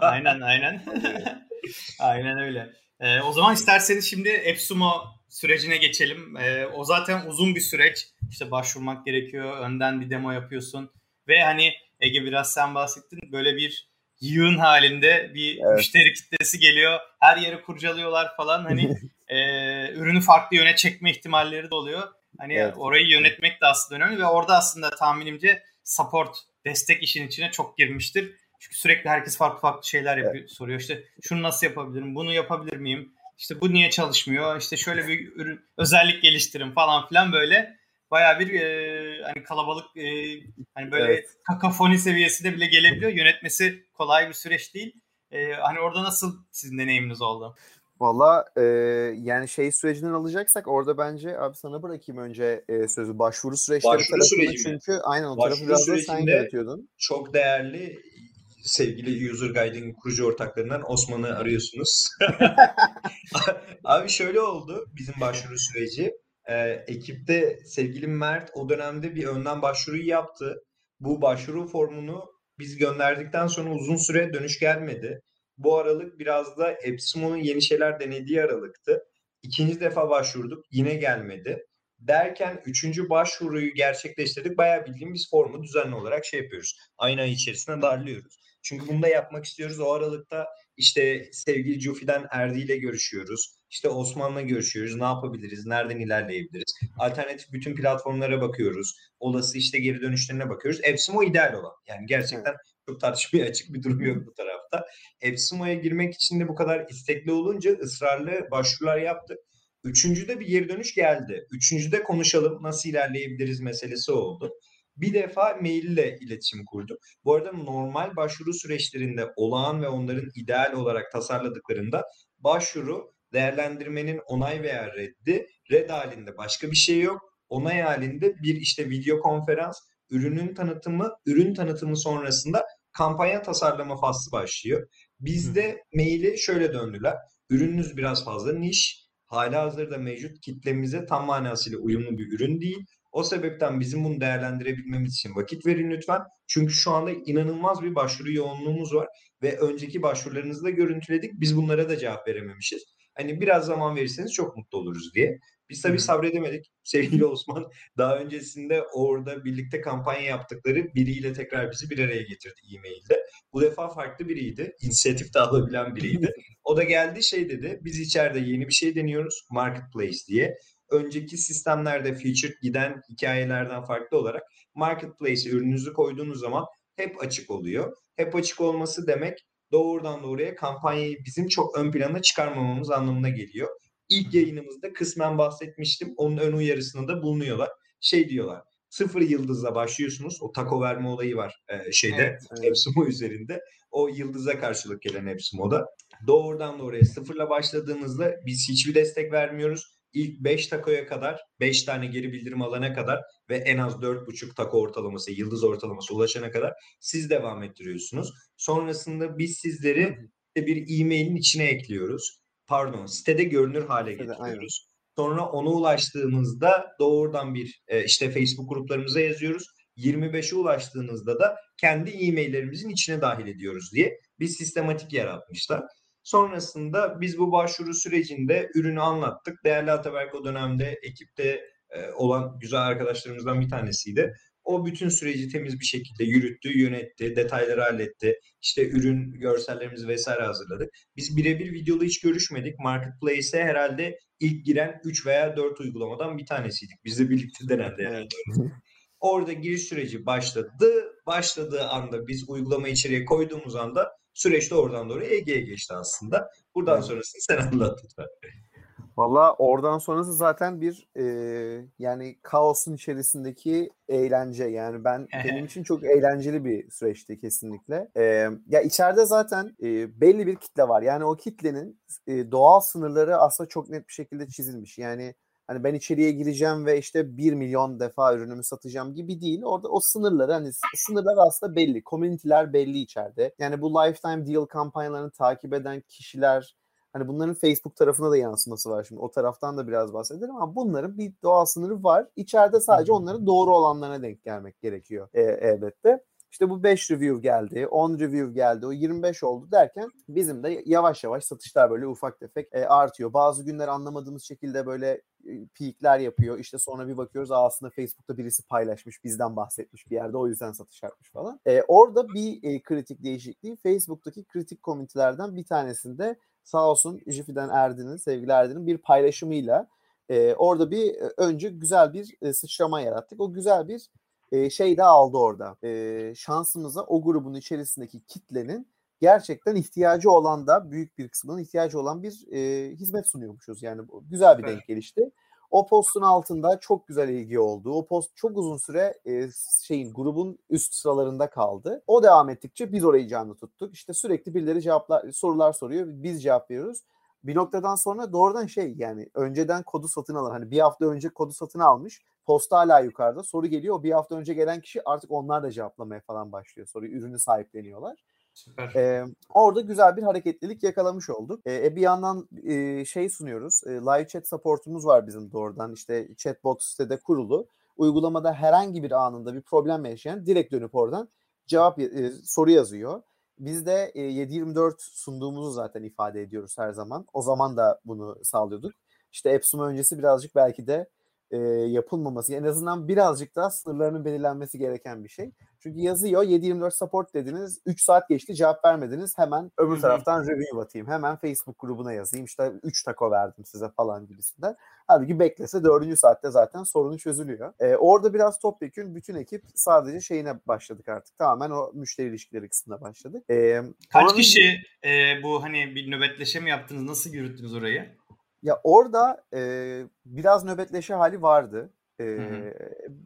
aynen aynen. aynen öyle. Ee, o zaman isterseniz şimdi Epsumo sürecine geçelim. Ee, o zaten uzun bir süreç. İşte başvurmak gerekiyor. Önden bir demo yapıyorsun. Ve hani Ege biraz sen bahsettin. Böyle bir yığın halinde bir evet. müşteri kitlesi geliyor. Her yeri kurcalıyorlar falan. Hani e, ürünü farklı yöne çekme ihtimalleri de oluyor. Hani evet. orayı yönetmek de aslında önemli ve orada aslında tahminimce support, destek işin içine çok girmiştir. Çünkü sürekli herkes farklı farklı şeyler yapıyor, evet. soruyor. İşte şunu nasıl yapabilirim, bunu yapabilir miyim? İşte bu niye çalışmıyor? İşte şöyle bir ürün, özellik geliştirin falan filan böyle bayağı bir e, hani kalabalık e, hani böyle evet. kakafoni seviyesinde bile gelebiliyor. Yönetmesi kolay bir süreç değil. E, hani orada nasıl sizin deneyiminiz oldu? Valla e, yani şey sürecinden alacaksak orada bence abi sana bırakayım önce e, sözü başvuru süreçleri başvuru süreci çünkü aynen o başvuru tarafı biraz da sen yönetiyordun. Çok değerli sevgili User Guide'in kurucu ortaklarından Osman'ı arıyorsunuz. abi şöyle oldu bizim başvuru süreci. Ee, ekipte sevgili Mert o dönemde bir önden başvuruyu yaptı. Bu başvuru formunu biz gönderdikten sonra uzun süre dönüş gelmedi. Bu aralık biraz da Epsimo'nun yeni şeyler denediği aralıktı. İkinci defa başvurduk yine gelmedi. Derken üçüncü başvuruyu gerçekleştirdik. Bayağı bildiğimiz formu düzenli olarak şey yapıyoruz. Aynı ay içerisinde darlıyoruz. Çünkü bunu da yapmak istiyoruz. O aralıkta işte sevgili Cufi'den Erdi ile görüşüyoruz. İşte Osman'la görüşüyoruz. Ne yapabiliriz? Nereden ilerleyebiliriz? Alternatif bütün platformlara bakıyoruz. Olası işte geri dönüşlerine bakıyoruz. Epsimo ideal olan. Yani gerçekten çok tartışmaya açık bir durum yok bu tarafta. Epsimo'ya girmek için de bu kadar istekli olunca ısrarlı başvurular yaptık. Üçüncüde bir geri dönüş geldi. Üçüncüde konuşalım nasıl ilerleyebiliriz meselesi oldu. Bir defa mail ile iletişim kurduk. Bu arada normal başvuru süreçlerinde olağan ve onların ideal olarak tasarladıklarında başvuru değerlendirmenin onay veya reddi, red halinde başka bir şey yok. Onay halinde bir işte video konferans, ürünün tanıtımı, ürün tanıtımı sonrasında kampanya tasarlama faslı başlıyor. Bizde maili şöyle döndüler. Ürününüz biraz fazla niş, hala hazırda mevcut kitlemize tam manasıyla uyumlu bir ürün değil. O sebepten bizim bunu değerlendirebilmemiz için vakit verin lütfen. Çünkü şu anda inanılmaz bir başvuru yoğunluğumuz var ve önceki başvurularınızı da görüntüledik. Biz bunlara da cevap verememişiz. Hani biraz zaman verirseniz çok mutlu oluruz diye. Biz tabii sabredemedik. Sevgili Osman daha öncesinde orada birlikte kampanya yaptıkları biriyle tekrar bizi bir araya getirdi e-mailde. Bu defa farklı biriydi. İnisiyatif de alabilen biriydi. O da geldi şey dedi. Biz içeride yeni bir şey deniyoruz. Marketplace diye. Önceki sistemlerde featured giden hikayelerden farklı olarak Marketplace ürününüzü koyduğunuz zaman hep açık oluyor. Hep açık olması demek doğrudan doğruya kampanyayı bizim çok ön plana çıkarmamamız anlamına geliyor. İlk yayınımızda kısmen bahsetmiştim. Onun ön uyarısında da bulunuyorlar. Şey diyorlar. Sıfır yıldızla başlıyorsunuz. O tako verme olayı var e, şeyde. Evet, evet. Üzerinde. O yıldıza karşılık gelen Epsumo'da. Doğrudan doğruya sıfırla başladığınızda biz hiçbir destek vermiyoruz. İlk 5 takoya kadar 5 tane geri bildirim alana kadar ve en az 4,5 tako ortalaması, yıldız ortalaması ulaşana kadar siz devam ettiriyorsunuz. Sonrasında biz sizleri bir e-mailin içine ekliyoruz. Pardon, sitede görünür hale getiriyoruz. Sonra ona ulaştığımızda doğrudan bir e, işte Facebook gruplarımıza yazıyoruz. 25'e ulaştığınızda da kendi e-maillerimizin içine dahil ediyoruz diye bir sistematik yaratmışlar. Sonrasında biz bu başvuru sürecinde ürünü anlattık. Değerli Ataberk o dönemde ekipte e, olan güzel arkadaşlarımızdan bir tanesiydi. O bütün süreci temiz bir şekilde yürüttü, yönetti, detayları halletti. İşte ürün görsellerimizi vesaire hazırladık. Biz birebir videolu hiç görüşmedik. Marketplace'e herhalde ilk giren 3 veya 4 uygulamadan bir tanesiydik. Biz de birlikte denendi. Yani. Orada giriş süreci başladı. Başladığı anda biz uygulama içeriye koyduğumuz anda süreçte oradan doğru Ege'ye geçti aslında. Buradan sonrasını sen anlat lütfen. Valla oradan sonrası zaten bir e, yani kaosun içerisindeki eğlence. Yani ben benim için çok eğlenceli bir süreçti kesinlikle. E, ya içeride zaten e, belli bir kitle var. Yani o kitlenin e, doğal sınırları aslında çok net bir şekilde çizilmiş. Yani hani ben içeriye gireceğim ve işte 1 milyon defa ürünümü satacağım gibi değil. Orada o sınırları hani sınırlar aslında belli. Komüniteler belli içeride. Yani bu lifetime deal kampanyalarını takip eden kişiler Hani bunların Facebook tarafına da yansıması var şimdi. O taraftan da biraz bahsedelim ama bunların bir doğal sınırı var. İçeride sadece onların doğru olanlarına denk gelmek gerekiyor e, elbette. İşte bu 5 review geldi, 10 review geldi, o 25 oldu derken bizim de yavaş yavaş satışlar böyle ufak tefek e, artıyor. Bazı günler anlamadığımız şekilde böyle e, peakler yapıyor. İşte sonra bir bakıyoruz aslında Facebook'ta birisi paylaşmış, bizden bahsetmiş bir yerde o yüzden satış yapmış falan. E, orada bir e, kritik değişikliği Facebook'taki kritik komünitelerden bir tanesinde sağ olsun Jifi'den Erdin'in, sevgili Erdin'in bir paylaşımıyla e, orada bir e, önce güzel bir e, sıçrama yarattık. O güzel bir e, şey de aldı orada. E, şansımıza o grubun içerisindeki kitlenin gerçekten ihtiyacı olan da büyük bir kısmının ihtiyacı olan bir e, hizmet sunuyormuşuz. Yani güzel bir denk gelişti. O postun altında çok güzel ilgi oldu. O post çok uzun süre e, şeyin grubun üst sıralarında kaldı. O devam ettikçe biz orayı canlı tuttuk. İşte sürekli birileri cevaplar sorular soruyor. Biz cevap veriyoruz. Bir noktadan sonra doğrudan şey yani önceden kodu satın alan hani bir hafta önce kodu satın almış posta hala yukarıda soru geliyor. O bir hafta önce gelen kişi artık onlar da cevaplamaya falan başlıyor. Soruyu ürünü sahipleniyorlar. Süper. Ee, orada güzel bir hareketlilik yakalamış olduk. Ee, bir yandan e, şey sunuyoruz. E, live chat supportumuz var bizim doğrudan. İşte chatbot sitede kurulu. Uygulamada herhangi bir anında bir problem yaşayan direkt dönüp oradan cevap e, soru yazıyor. Biz de e, 7-24 sunduğumuzu zaten ifade ediyoruz her zaman. O zaman da bunu sağlıyorduk. İşte Epsum öncesi birazcık belki de e, yapılmaması en azından birazcık daha sınırlarının belirlenmesi gereken bir şey. Çünkü yazıyor 7-24 support dediniz 3 saat geçti cevap vermediniz hemen öbür taraftan review atayım hemen Facebook grubuna yazayım işte 3 tako verdim size falan gibisinden. Halbuki beklese 4. saatte zaten sorunu çözülüyor. E, orada biraz topyekün bütün ekip sadece şeyine başladık artık tamamen o müşteri ilişkileri kısmına başladık. E, Kaç onun... kişi e, bu hani bir nöbetleşe mi yaptınız nasıl yürüttünüz orayı? Ya orada e, biraz nöbetleşe hali vardı. E,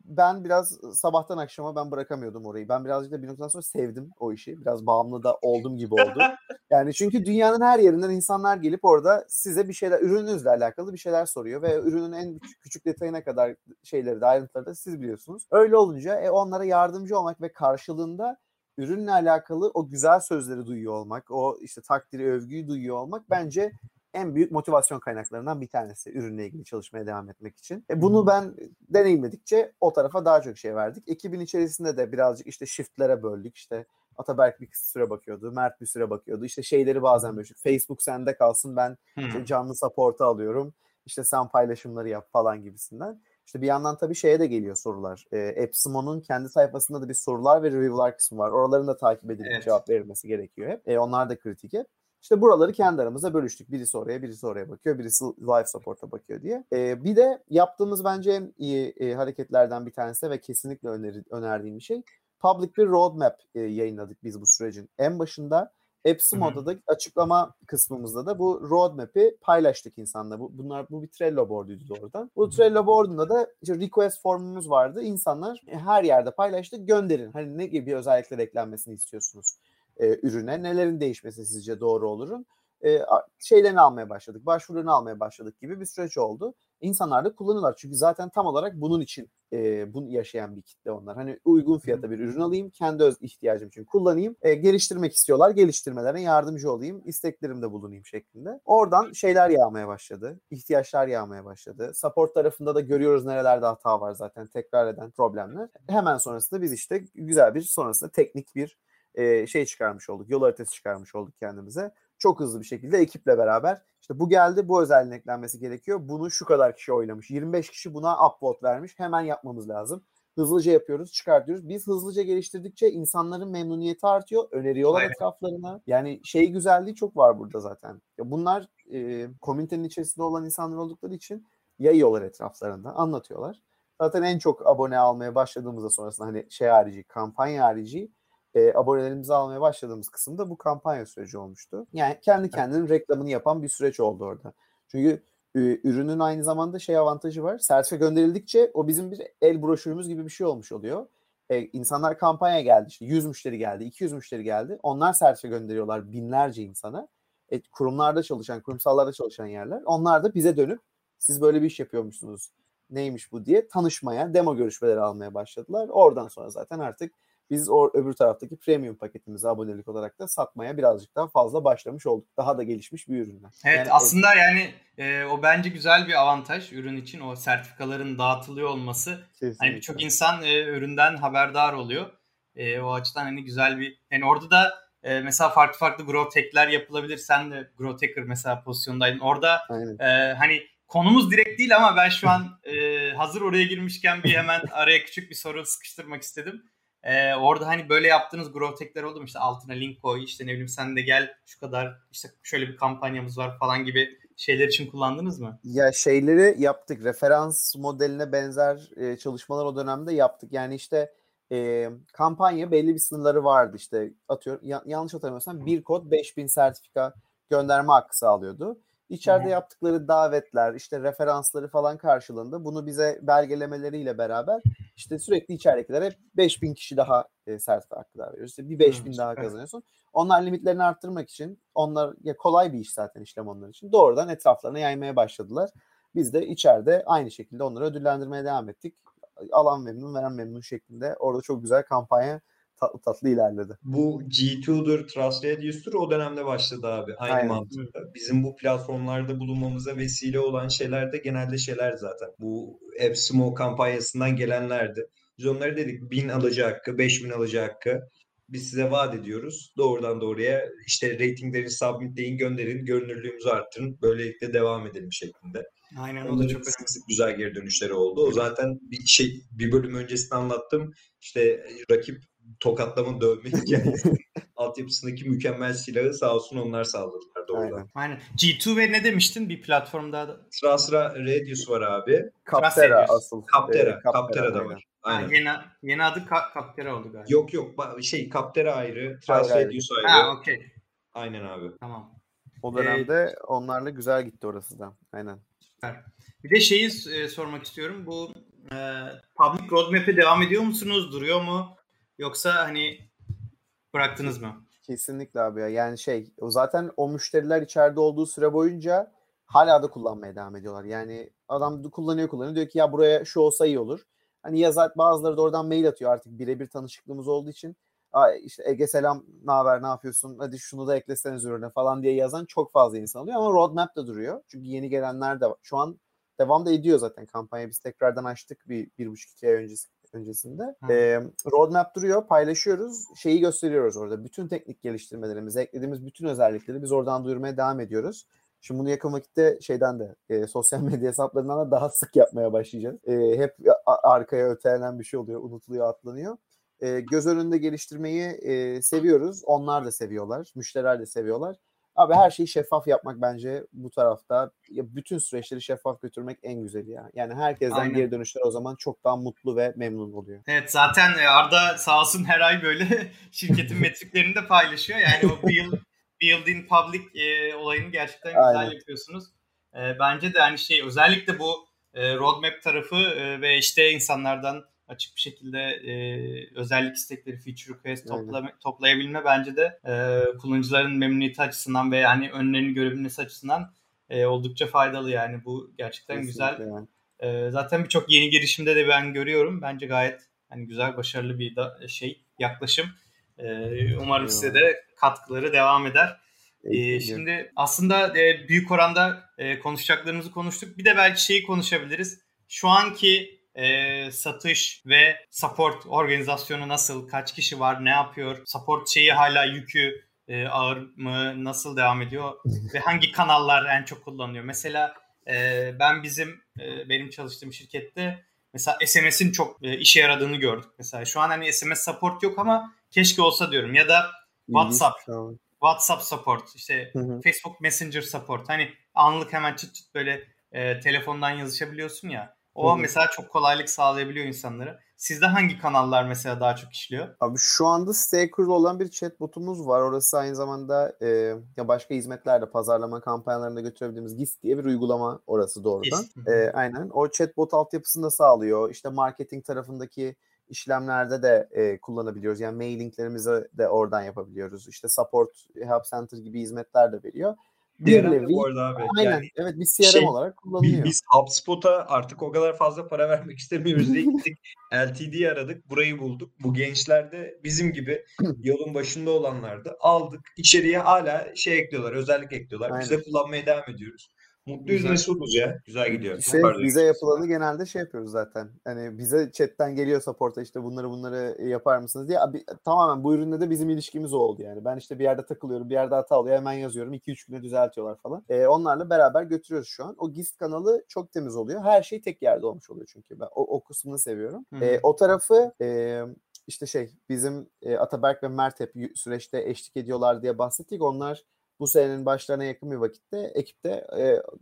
ben biraz sabahtan akşama ben bırakamıyordum orayı. Ben birazcık da bir noktadan sonra sevdim o işi. Biraz bağımlı da oldum gibi oldu. yani çünkü dünyanın her yerinden insanlar gelip orada size bir şeyler, ürününüzle alakalı bir şeyler soruyor ve ürünün en küçük detayına kadar şeyleri de ayrıntıları da siz biliyorsunuz. Öyle olunca e, onlara yardımcı olmak ve karşılığında ürünle alakalı o güzel sözleri duyuyor olmak, o işte takdiri, övgüyü duyuyor olmak bence en büyük motivasyon kaynaklarından bir tanesi ürünle ilgili çalışmaya devam etmek için. E bunu ben deneyimledikçe o tarafa daha çok şey verdik. Ekibin içerisinde de birazcık işte shiftlere böldük. İşte Ataberk bir süre bakıyordu, Mert bir süre bakıyordu. İşte şeyleri bazen böyle Facebook sende kalsın ben işte canlı support'u alıyorum. İşte sen paylaşımları yap falan gibisinden. İşte bir yandan tabii şeye de geliyor sorular. E, Epsimo'nun kendi sayfasında da bir sorular ve review'lar kısmı var. Oraların da takip edilip evet. cevap verilmesi gerekiyor hep. E, onlar da kritik hep. İşte buraları kendi aramızda bölüştük. Birisi oraya, birisi oraya bakıyor, birisi live support'a bakıyor diye. Ee, bir de yaptığımız bence en iyi e, hareketlerden bir tanesi ve kesinlikle öneri, önerdiğim bir şey. Public bir roadmap e, yayınladık biz bu sürecin. En başında Epsimo'da da açıklama kısmımızda da bu roadmap'i paylaştık insanla. Bu, bunlar bu bir Trello board'uydu doğrudan. Bu Trello board'unda da işte request formumuz vardı. İnsanlar her yerde paylaştık gönderin. Hani ne gibi özellikler eklenmesini istiyorsunuz? E, ürüne nelerin değişmesi sizce doğru olurun e, şeylerini almaya başladık, başvurularını almaya başladık gibi bir süreç oldu. İnsanlar da kullanıyorlar çünkü zaten tam olarak bunun için e, bunu yaşayan bir kitle onlar. Hani uygun fiyata bir ürün alayım, kendi öz ihtiyacım için kullanayım, e, geliştirmek istiyorlar, geliştirmelerine yardımcı olayım, isteklerimde bulunayım şeklinde. Oradan şeyler yağmaya başladı, ihtiyaçlar yağmaya başladı. Support tarafında da görüyoruz nerelerde hata var zaten tekrar eden problemler. Hemen sonrasında biz işte güzel bir sonrasında teknik bir e, şey çıkarmış olduk. Yol haritası çıkarmış olduk kendimize. Çok hızlı bir şekilde ekiple beraber işte bu geldi bu özelliğin eklenmesi gerekiyor. Bunu şu kadar kişi oynamış. 25 kişi buna upvote vermiş. Hemen yapmamız lazım. Hızlıca yapıyoruz, çıkartıyoruz. Biz hızlıca geliştirdikçe insanların memnuniyeti artıyor. Öneriyorlar Aynen. etraflarına. Yani şey güzelliği çok var burada zaten. Ya bunlar e, komünitenin içerisinde olan insanlar oldukları için yayıyorlar etraflarında, anlatıyorlar. Zaten en çok abone almaya başladığımızda sonrasında hani şey harici, kampanya harici e, abonelerimizi almaya başladığımız kısımda bu kampanya süreci olmuştu. Yani kendi kendinin reklamını yapan bir süreç oldu orada. Çünkü ürünün aynı zamanda şey avantajı var. Sertifika gönderildikçe o bizim bir el broşürümüz gibi bir şey olmuş oluyor. E, insanlar kampanya geldi işte 100 müşteri geldi, 200 müşteri geldi. Onlar sertifika gönderiyorlar binlerce insana. E, kurumlarda çalışan, kurumsallarda çalışan yerler. Onlar da bize dönüp siz böyle bir iş yapıyormuşsunuz neymiş bu diye tanışmaya, demo görüşmeleri almaya başladılar. Oradan sonra zaten artık biz o öbür taraftaki premium paketimizi abonelik olarak da satmaya birazcık daha fazla başlamış olduk. Daha da gelişmiş bir ürünle. Evet yani, aslında o... yani e, o bence güzel bir avantaj ürün için o sertifikaların dağıtılıyor olması. Hani Kesinlikle. Hani birçok insan e, üründen haberdar oluyor. E, o açıdan hani güzel bir yani orada da e, mesela farklı farklı growth hack'ler yapılabilir. Sen de growth hacker mesela pozisyondaydın. Orada e, hani konumuz direkt değil ama ben şu an e, hazır oraya girmişken bir hemen araya küçük bir soru sıkıştırmak istedim. Ee, orada hani böyle yaptığınız growth hack'ler oldu mu? İşte altına link koy, işte ne bileyim sen de gel şu kadar işte şöyle bir kampanyamız var falan gibi şeyler için kullandınız mı? Ya şeyleri yaptık. Referans modeline benzer e, çalışmalar o dönemde yaptık. Yani işte e, kampanya belli bir sınırları vardı. İşte atıyorum ya, yanlış hatırlamıyorsam bir kod 5000 sertifika gönderme hakkı sağlıyordu. İçeride yaptıkları davetler, işte referansları falan karşılığında bunu bize belgelemeleriyle beraber işte sürekli içeridekilere 5000 kişi daha e, sertifika hakkı daha veriyoruz. İşte bir 5000 hmm, daha kazanıyorsun. Onlar limitlerini arttırmak için onlar ya kolay bir iş zaten işlem onlar için. Doğrudan etraflarına yaymaya başladılar. Biz de içeride aynı şekilde onları ödüllendirmeye devam ettik. Alan memnun, veren memnun şeklinde. Orada çok güzel kampanya tatlı tatlı ilerledi. Bu G2'dur, Trust Radius'tur o dönemde başladı abi. Aynı Aynen. mantıkta. Bizim bu platformlarda bulunmamıza vesile olan şeyler de genelde şeyler zaten. Bu AppSmo kampanyasından gelenlerdi. Biz onlara dedik 1000 alıcı hakkı, 5000 alıcı hakkı biz size vaat ediyoruz. Doğrudan doğruya işte ratingleri submitleyin, gönderin, görünürlüğümüzü arttırın. Böylelikle devam edelim şeklinde. Aynen o da çok sık sık güzel geri dönüşleri oldu. O zaten bir şey bir bölüm öncesinde anlattım. İşte rakip tokatlama dövme hikayesi altyapısındaki mükemmel silahı sağ olsun onlar sağladılar doğrudan. Aynen. Aynen. G2 ve ne demiştin bir platformda da? Sıra sıra Radius var abi. Captera asıl. Captera. Ee, Captera da var. Aynen. yeni, yeni adı Ka- Captera oldu galiba. Yok yok şey Captera ayrı, Trans Radius ayrı. Ha okey. Aynen abi. Tamam. O dönemde ee, onlarla güzel gitti orası da. Aynen. Bir de şeyi e, sormak istiyorum. Bu e, public roadmap'e devam ediyor musunuz? Duruyor mu? Yoksa hani bıraktınız mı? Kesinlikle abi ya. Yani şey o zaten o müşteriler içeride olduğu süre boyunca hala da kullanmaya devam ediyorlar. Yani adam kullanıyor kullanıyor diyor ki ya buraya şu olsa iyi olur. Hani yazar bazıları da oradan mail atıyor artık birebir tanışıklığımız olduğu için. işte Ege selam ne haber ne yapıyorsun hadi şunu da ekleseniz ürüne falan diye yazan çok fazla insan oluyor ama roadmap da duruyor. Çünkü yeni gelenler de var. Şu an devam da ediyor zaten kampanya. Biz tekrardan açtık bir, bir buçuk iki ay öncesi öncesinde. E, roadmap duruyor, paylaşıyoruz. Şeyi gösteriyoruz orada. Bütün teknik geliştirmelerimizi, eklediğimiz bütün özellikleri biz oradan duyurmaya devam ediyoruz. Şimdi bunu yakın vakitte şeyden de e, sosyal medya hesaplarından da daha sık yapmaya başlayacağız. E, hep arkaya ötelenen bir şey oluyor, unutuluyor, atlanıyor. E, göz önünde geliştirmeyi e, seviyoruz. Onlar da seviyorlar, müşteriler de seviyorlar. Abi her şeyi şeffaf yapmak bence bu tarafta ya bütün süreçleri şeffaf götürmek en güzeli ya. Yani herkesten Aynen. geri dönüşler o zaman çok daha mutlu ve memnun oluyor. Evet zaten e, Arda sağ olsun her ay böyle şirketin metriklerini de paylaşıyor. Yani o build, build in public e, olayını gerçekten güzel Aynen. yapıyorsunuz. E, bence de hani şey özellikle bu e, roadmap tarafı e, ve işte insanlardan açık bir şekilde e, özellik istekleri, feature request topla, toplayabilme bence de e, kullanıcıların memnuniyeti açısından ve hani önlerini görebilmesi açısından e, oldukça faydalı yani bu gerçekten Kesinlikle güzel. Yani. E, zaten birçok yeni girişimde de ben görüyorum. Bence gayet hani güzel, başarılı bir da, şey yaklaşım. E, umarım size de katkıları devam eder. Ee, şimdi aslında e, büyük oranda e, konuşacaklarımızı konuştuk. Bir de belki şeyi konuşabiliriz. Şu anki e, satış ve support organizasyonu nasıl? Kaç kişi var? Ne yapıyor? Support şeyi hala yükü e, ağır mı? Nasıl devam ediyor? ve hangi kanallar en çok kullanılıyor? Mesela e, ben bizim e, benim çalıştığım şirkette mesela SMS'in çok e, işe yaradığını gördük. Mesela şu an hani SMS support yok ama keşke olsa diyorum. Ya da WhatsApp. WhatsApp support, işte hı hı. Facebook Messenger support. Hani anlık hemen çıt çıt böyle e, telefondan yazışabiliyorsun ya. O Hı. mesela çok kolaylık sağlayabiliyor insanlara. Sizde hangi kanallar mesela daha çok işliyor? Abi şu anda Staker'da olan bir chatbotumuz var. Orası aynı zamanda e, ya başka hizmetlerde pazarlama kampanyalarında götürebildiğimiz GIS diye bir uygulama orası doğrudan. E, aynen. O chatbot altyapısını da sağlıyor. İşte marketing tarafındaki işlemlerde de e, kullanabiliyoruz. Yani mailinglerimizi de oradan yapabiliyoruz. İşte support, help center gibi hizmetler de veriyor. Bir nevi. bu arada abi. Aynen. Yani evet bir CRM şey, olarak kullanılıyor. Biz HubSpot'a artık o kadar fazla para vermek istemiyoruz diye gittik. LTD aradık. Burayı bulduk. Bu gençler de bizim gibi yolun başında olanlardı. Aldık. İçeriye hala şey ekliyorlar. Özellik ekliyorlar. Biz de Aynen. kullanmaya devam ediyoruz. Mutluyuz Güzel. mesutuz ya. Güzel gidiyor. Şey, Pardon. bize yapılanı genelde şey yapıyoruz zaten. Hani bize chatten geliyor support'a işte bunları bunları yapar mısınız diye. Abi, tamamen bu ürünle de bizim ilişkimiz oldu yani. Ben işte bir yerde takılıyorum, bir yerde hata oluyor hemen yazıyorum. 2-3 güne düzeltiyorlar falan. Ee, onlarla beraber götürüyoruz şu an. O GIST kanalı çok temiz oluyor. Her şey tek yerde olmuş oluyor çünkü. Ben o, o kısmını seviyorum. Ee, o tarafı e, işte şey bizim e, Ataberk ve Mert hep süreçte eşlik ediyorlar diye bahsettik. Onlar bu senenin başlarına yakın bir vakitte ekipte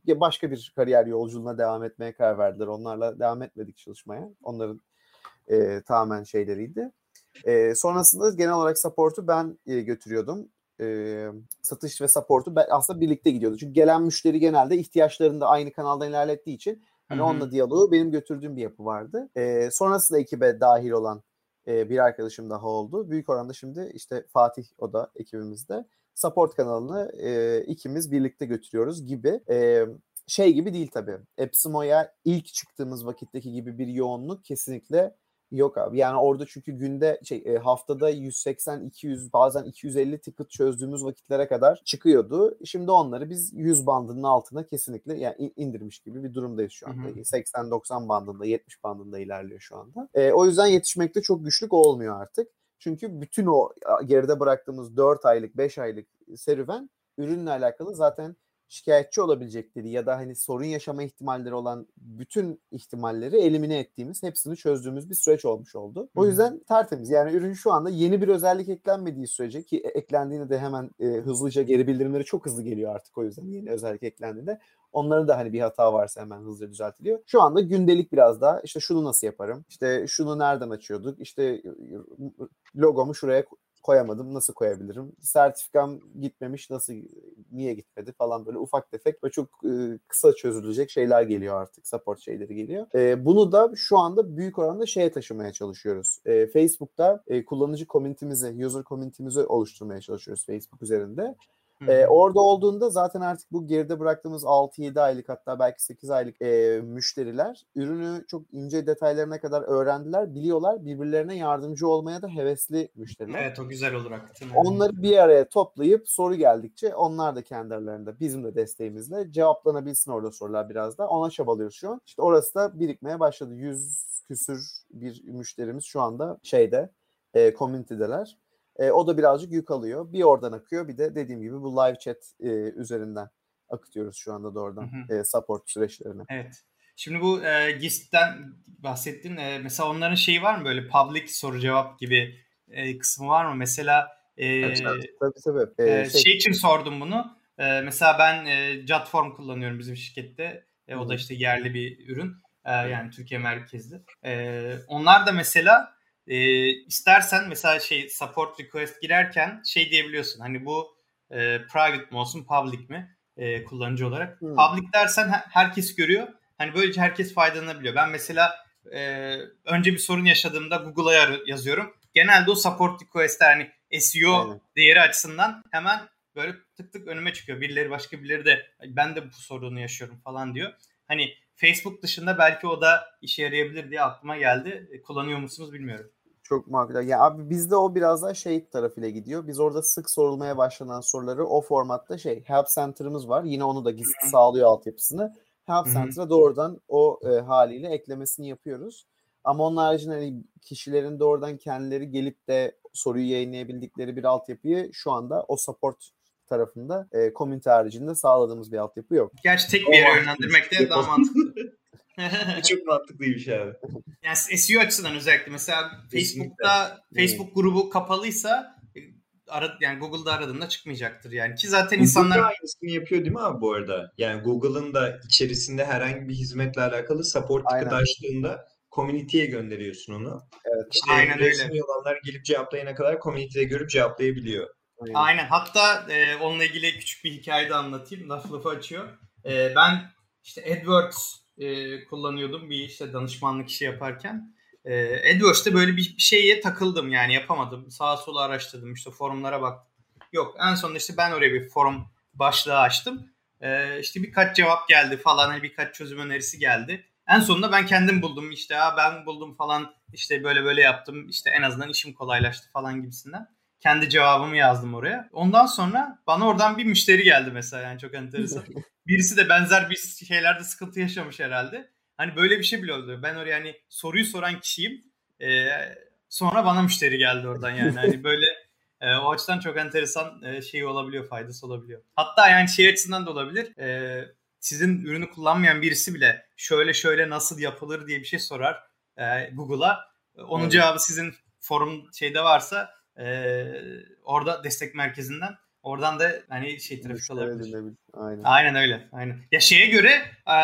e, başka bir kariyer yolculuğuna devam etmeye karar verdiler. Onlarla devam etmedik çalışmaya. Onların e, tamamen şeyleriydi. E, sonrasında genel olarak support'u ben e, götürüyordum. E, satış ve support'u ben aslında birlikte gidiyordu. Çünkü gelen müşteri genelde ihtiyaçlarını da aynı kanaldan ilerlettiği için hani Hı hı. onunla diyaloğu benim götürdüğüm bir yapı vardı. E, sonrasında ekibe dahil olan e, bir arkadaşım daha oldu. Büyük oranda şimdi işte Fatih o da ekibimizde. Support kanalını e, ikimiz birlikte götürüyoruz gibi. E, şey gibi değil tabii. Epsimo'ya ilk çıktığımız vakitteki gibi bir yoğunluk kesinlikle yok abi. Yani orada çünkü günde şey haftada 180 200 bazen 250 ticket çözdüğümüz vakitlere kadar çıkıyordu. Şimdi onları biz 100 bandının altına kesinlikle yani in- indirmiş gibi bir durumdayız şu anda. Hı hı. 80 90 bandında 70 bandında ilerliyor şu anda. E, o yüzden yetişmekte çok güçlük olmuyor artık. Çünkü bütün o geride bıraktığımız 4 aylık 5 aylık serüven ürünle alakalı zaten şikayetçi olabilecekleri ya da hani sorun yaşama ihtimalleri olan bütün ihtimalleri elimine ettiğimiz, hepsini çözdüğümüz bir süreç olmuş oldu. O yüzden tertemiz. Yani ürün şu anda yeni bir özellik eklenmediği sürece ki e- eklendiğinde de hemen e, hızlıca geri bildirimleri çok hızlı geliyor artık o yüzden yeni özellik eklendiğinde. Onların da hani bir hata varsa hemen hızlıca düzeltiliyor. Şu anda gündelik biraz daha işte şunu nasıl yaparım? İşte şunu nereden açıyorduk? İşte logomu şuraya koyamadım nasıl koyabilirim? Sertifikam gitmemiş nasıl niye gitmedi falan böyle ufak tefek ve çok e, kısa çözülecek şeyler geliyor artık support şeyleri geliyor. E, bunu da şu anda büyük oranda şeye taşımaya çalışıyoruz. E, Facebook'ta e, kullanıcı community'mizi, user community'mizi oluşturmaya çalışıyoruz Facebook üzerinde. Hı. orada olduğunda zaten artık bu geride bıraktığımız 6-7 aylık hatta belki 8 aylık e, müşteriler ürünü çok ince detaylarına kadar öğrendiler, biliyorlar. Birbirlerine yardımcı olmaya da hevesli müşteriler. Evet o güzel olur hakikaten. Onları bir araya toplayıp soru geldikçe onlar da kendi aralarında bizim de desteğimizle cevaplanabilsin orada sorular biraz da. Ona çabalıyoruz şu an. İşte orası da birikmeye başladı. 100 küsür bir müşterimiz şu anda şeyde, e, community'deler. E, o da birazcık yük alıyor. Bir oradan akıyor bir de dediğim gibi bu live chat e, üzerinden akıtıyoruz şu anda doğrudan Hı e, support süreçlerini. Evet. Şimdi bu e, GIST'ten bahsettin. E, mesela onların şeyi var mı böyle public soru cevap gibi e, kısmı var mı? Mesela e, Evet, Tabii tabii. E, e, şey, için sordum bunu. E, mesela ben e, Jotform kullanıyorum bizim şirkette. E, o Hı da hı. işte yerli bir ürün. E, yani Türkiye merkezli. E, onlar da mesela e, istersen mesela şey support request girerken şey diyebiliyorsun. Hani bu e, private mi olsun public mi e, kullanıcı olarak. Hmm. Public dersen he- herkes görüyor. Hani böylece herkes faydalanabiliyor. Ben mesela e, önce bir sorun yaşadığımda Google'a yazıyorum. Genelde o support request'ler hani SEO Aynen. değeri açısından hemen böyle tık tık önüme çıkıyor. Birileri başka birileri de ben de bu sorunu yaşıyorum falan diyor. Hani Facebook dışında belki o da işe yarayabilir diye aklıma geldi. E, Kullanıyor musunuz bilmiyorum. Çok makul. Ya abi bizde o biraz daha şey tarafıyla gidiyor. Biz orada sık sorulmaya başlanan soruları o formatta şey Help Center'ımız var. Yine onu da gizli sağlıyor altyapısını. Help. Center'a doğrudan o e, haliyle eklemesini yapıyoruz. Ama onun haricinde hani kişilerin doğrudan kendileri gelip de soruyu yayınlayabildikleri bir altyapıyı şu anda o support tarafında e, community haricinde sağladığımız bir altyapı yok. Gerçi tek bir yere yönlendirmek de daha mantıklı. mantıklı. Çok mantıklıymış abi. Yani SEO açısından özellikle mesela Kesinlikle. Facebook'ta Facebook grubu kapalıysa e, ara, yani Google'da aradığında çıkmayacaktır yani ki zaten Google insanlar aynısını yapıyor değil mi abi bu arada? Yani Google'ın da içerisinde herhangi bir hizmetle alakalı support ticket açtığında community'ye gönderiyorsun onu. Evet. İşte Aynen öyle. olanlar gelip cevaplayana kadar community'de görüp cevaplayabiliyor. Aynen. Aynen. Hatta e, onunla ilgili küçük bir hikaye de anlatayım. Laf lafı açıyor. E, ben işte AdWords e, kullanıyordum bir işte danışmanlık işi yaparken. E, AdWords'te böyle bir, bir şeye takıldım yani yapamadım. Sağa sola araştırdım işte forumlara baktım. Yok en sonunda işte ben oraya bir forum başlığı açtım. E, işte birkaç cevap geldi falan hani birkaç çözüm önerisi geldi. En sonunda ben kendim buldum işte ha ben buldum falan işte böyle böyle yaptım işte en azından işim kolaylaştı falan gibisinden. Kendi cevabımı yazdım oraya. Ondan sonra bana oradan bir müşteri geldi mesela yani çok enteresan. Birisi de benzer bir şeylerde sıkıntı yaşamış herhalde. Hani böyle bir şey bile oldu. Ben oraya hani soruyu soran kişiyim. Ee, sonra bana müşteri geldi oradan yani. Hani böyle e, o açıdan çok enteresan e, şey olabiliyor, faydası olabiliyor. Hatta yani şey açısından da olabilir. E, sizin ürünü kullanmayan birisi bile şöyle şöyle nasıl yapılır diye bir şey sorar e, Google'a. Onun evet. cevabı sizin forum şeyde varsa e, orada destek merkezinden oradan da hani şey trafik alabilir. Aynen. Aynen öyle. Aynen. Ya şeye göre e,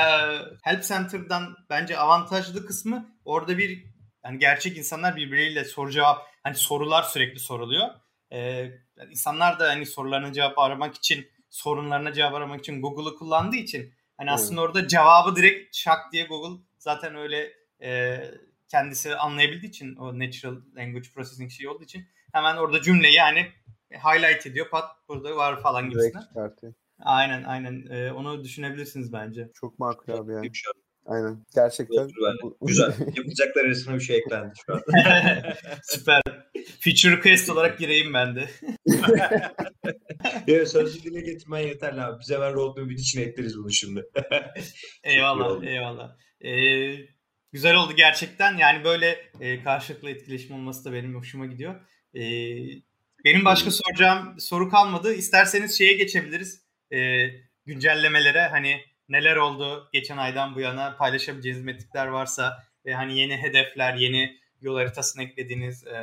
Help Center'dan bence avantajlı kısmı orada bir yani gerçek insanlar birbirleriyle soru cevap hani sorular sürekli soruluyor. E, insanlar da hani sorularına cevap aramak için sorunlarına cevap aramak için Google'ı kullandığı için hani evet. aslında orada cevabı direkt şak diye Google zaten öyle e, kendisi anlayabildiği için o natural language processing şey olduğu için hemen orada cümleyi yani highlight ediyor. Pat burada var falan gibisinden. Aynen aynen. Ee, onu düşünebilirsiniz bence. Çok makul abi yani. Aynen. Gerçekten. Güzel. Yapacaklar arasına bir şey eklendi şu an. Süper. Feature request olarak gireyim ben de. evet, sözlü dile getirmen yeterli abi. Biz hemen roadmap'in içine ekleriz bunu şimdi. eyvallah, eyvallah. Ee, güzel oldu gerçekten. Yani böyle e, karşılıklı etkileşim olması da benim hoşuma gidiyor. E, benim başka soracağım soru kalmadı. İsterseniz şeye geçebiliriz. E, güncellemelere hani neler oldu geçen aydan bu yana paylaşabileceğiniz metrikler varsa ve hani yeni hedefler, yeni yol haritasına eklediğiniz e,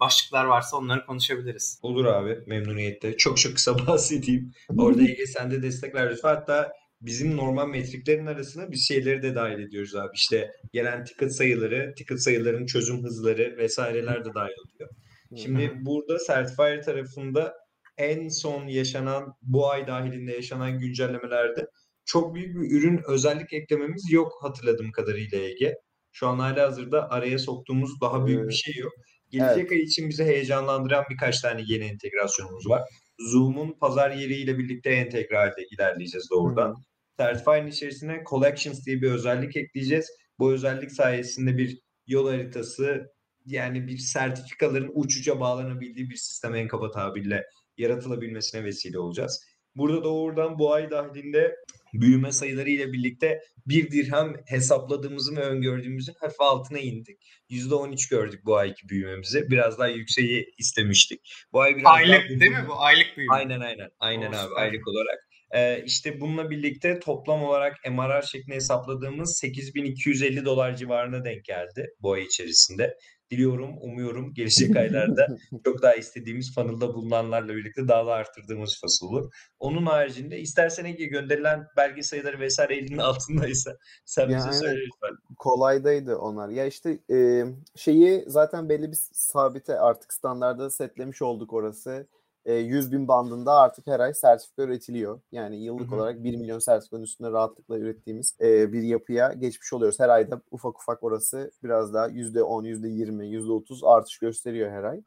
başlıklar varsa onları konuşabiliriz. Olur abi memnuniyetle. Çok çok kısa bahsedeyim. Orada Ege sen de destek ver lütfen. Hatta bizim normal metriklerin arasına bir şeyleri de dahil ediyoruz abi. İşte gelen ticket sayıları, ticket sayılarının çözüm hızları vesaireler de dahil oluyor. Şimdi burada Certifier tarafında en son yaşanan bu ay dahilinde yaşanan güncellemelerde çok büyük bir ürün özellik eklememiz yok hatırladığım kadarıyla Ege. Şu an hala hazırda araya soktuğumuz daha büyük bir şey yok. Gelecek evet. ay için bizi heyecanlandıran birkaç tane yeni entegrasyonumuz var. Zoom'un pazar yeriyle birlikte entegre halde ilerleyeceğiz doğrudan. Hı. Certify'ın içerisine Collections diye bir özellik ekleyeceğiz. Bu özellik sayesinde bir yol haritası yani bir sertifikaların uç uca bağlanabildiği bir sistem en kaba tabirle yaratılabilmesine vesile olacağız. Burada doğrudan bu ay dahilinde büyüme sayıları ile birlikte bir dirhem hesapladığımızın ve öngördüğümüzün hafif altına indik. %13 gördük bu ayki büyümemizi. Biraz daha yükseği istemiştik. Bu ay biraz aylık daha değil mi bu? Aylık büyüme. Aynen aynen. Aynen Olsun. abi aylık olarak. Ee, işte bununla birlikte toplam olarak MRR şeklinde hesapladığımız 8250 dolar civarına denk geldi bu ay içerisinde. Diliyorum, umuyorum gelecek aylarda çok daha istediğimiz funnel'da bulunanlarla birlikte daha da arttırdığımız fasıl olur. Onun haricinde istersen Ege gönderilen belge sayıları vesaire elinin altındaysa sen yani bize söyle lütfen. Kolaydaydı onlar. Ya işte e, şeyi zaten belli bir sabite artık standarda setlemiş olduk orası. 100 bin bandında artık her ay sertifika üretiliyor. Yani yıllık Hı-hı. olarak 1 milyon sertifikanın üstünde rahatlıkla ürettiğimiz bir yapıya geçmiş oluyoruz. Her ayda ufak ufak orası biraz daha %10, %20, %30 artış gösteriyor her ay.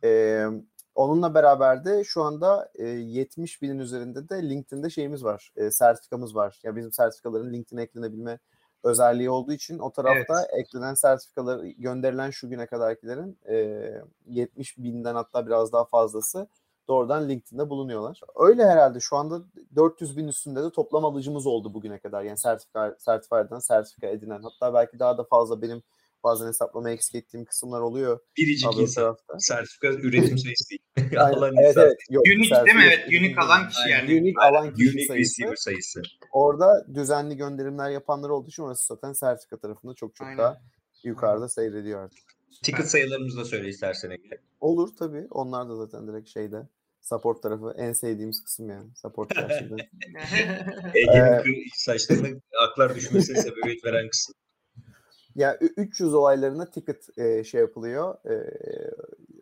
Onunla beraber de şu anda 70 binin üzerinde de LinkedIn'de şeyimiz var, sertifikamız var. Ya bizim sertifikaların LinkedIn'e eklenebilme özelliği olduğu için o tarafta evet. eklenen sertifikaları gönderilen şu güne kadarkilerin 70 binden hatta biraz daha fazlası doğrudan LinkedIn'de bulunuyorlar. Öyle herhalde şu anda 400 bin üstünde de toplam alıcımız oldu bugüne kadar. Yani sertifika, sertifikadan sertifika edinen. Hatta belki daha da fazla benim bazen hesaplama eksik ettiğim kısımlar oluyor. Biricik insan. Tarafta. Sertifika üretim sayısı değil. alan evet, evet. Yok, unique değil mi? Evet. Unique alan kişi yani. Unique alan kişi unique sayısı. sayısı. Orada düzenli gönderimler yapanlar olduğu için orası zaten sertifika tarafında çok çok Aynen. daha yukarıda seyrediyor artık. Ticket sayılarımızı da söyle istersen. Olur tabii. Onlar da zaten direkt şeyde Support tarafı en sevdiğimiz kısım yani. Support gerçekten. Ege'nin ee, saçlarına aklar düşmesine sebebiyet veren kısım. Ya 300 olaylarına ticket e, şey yapılıyor, e,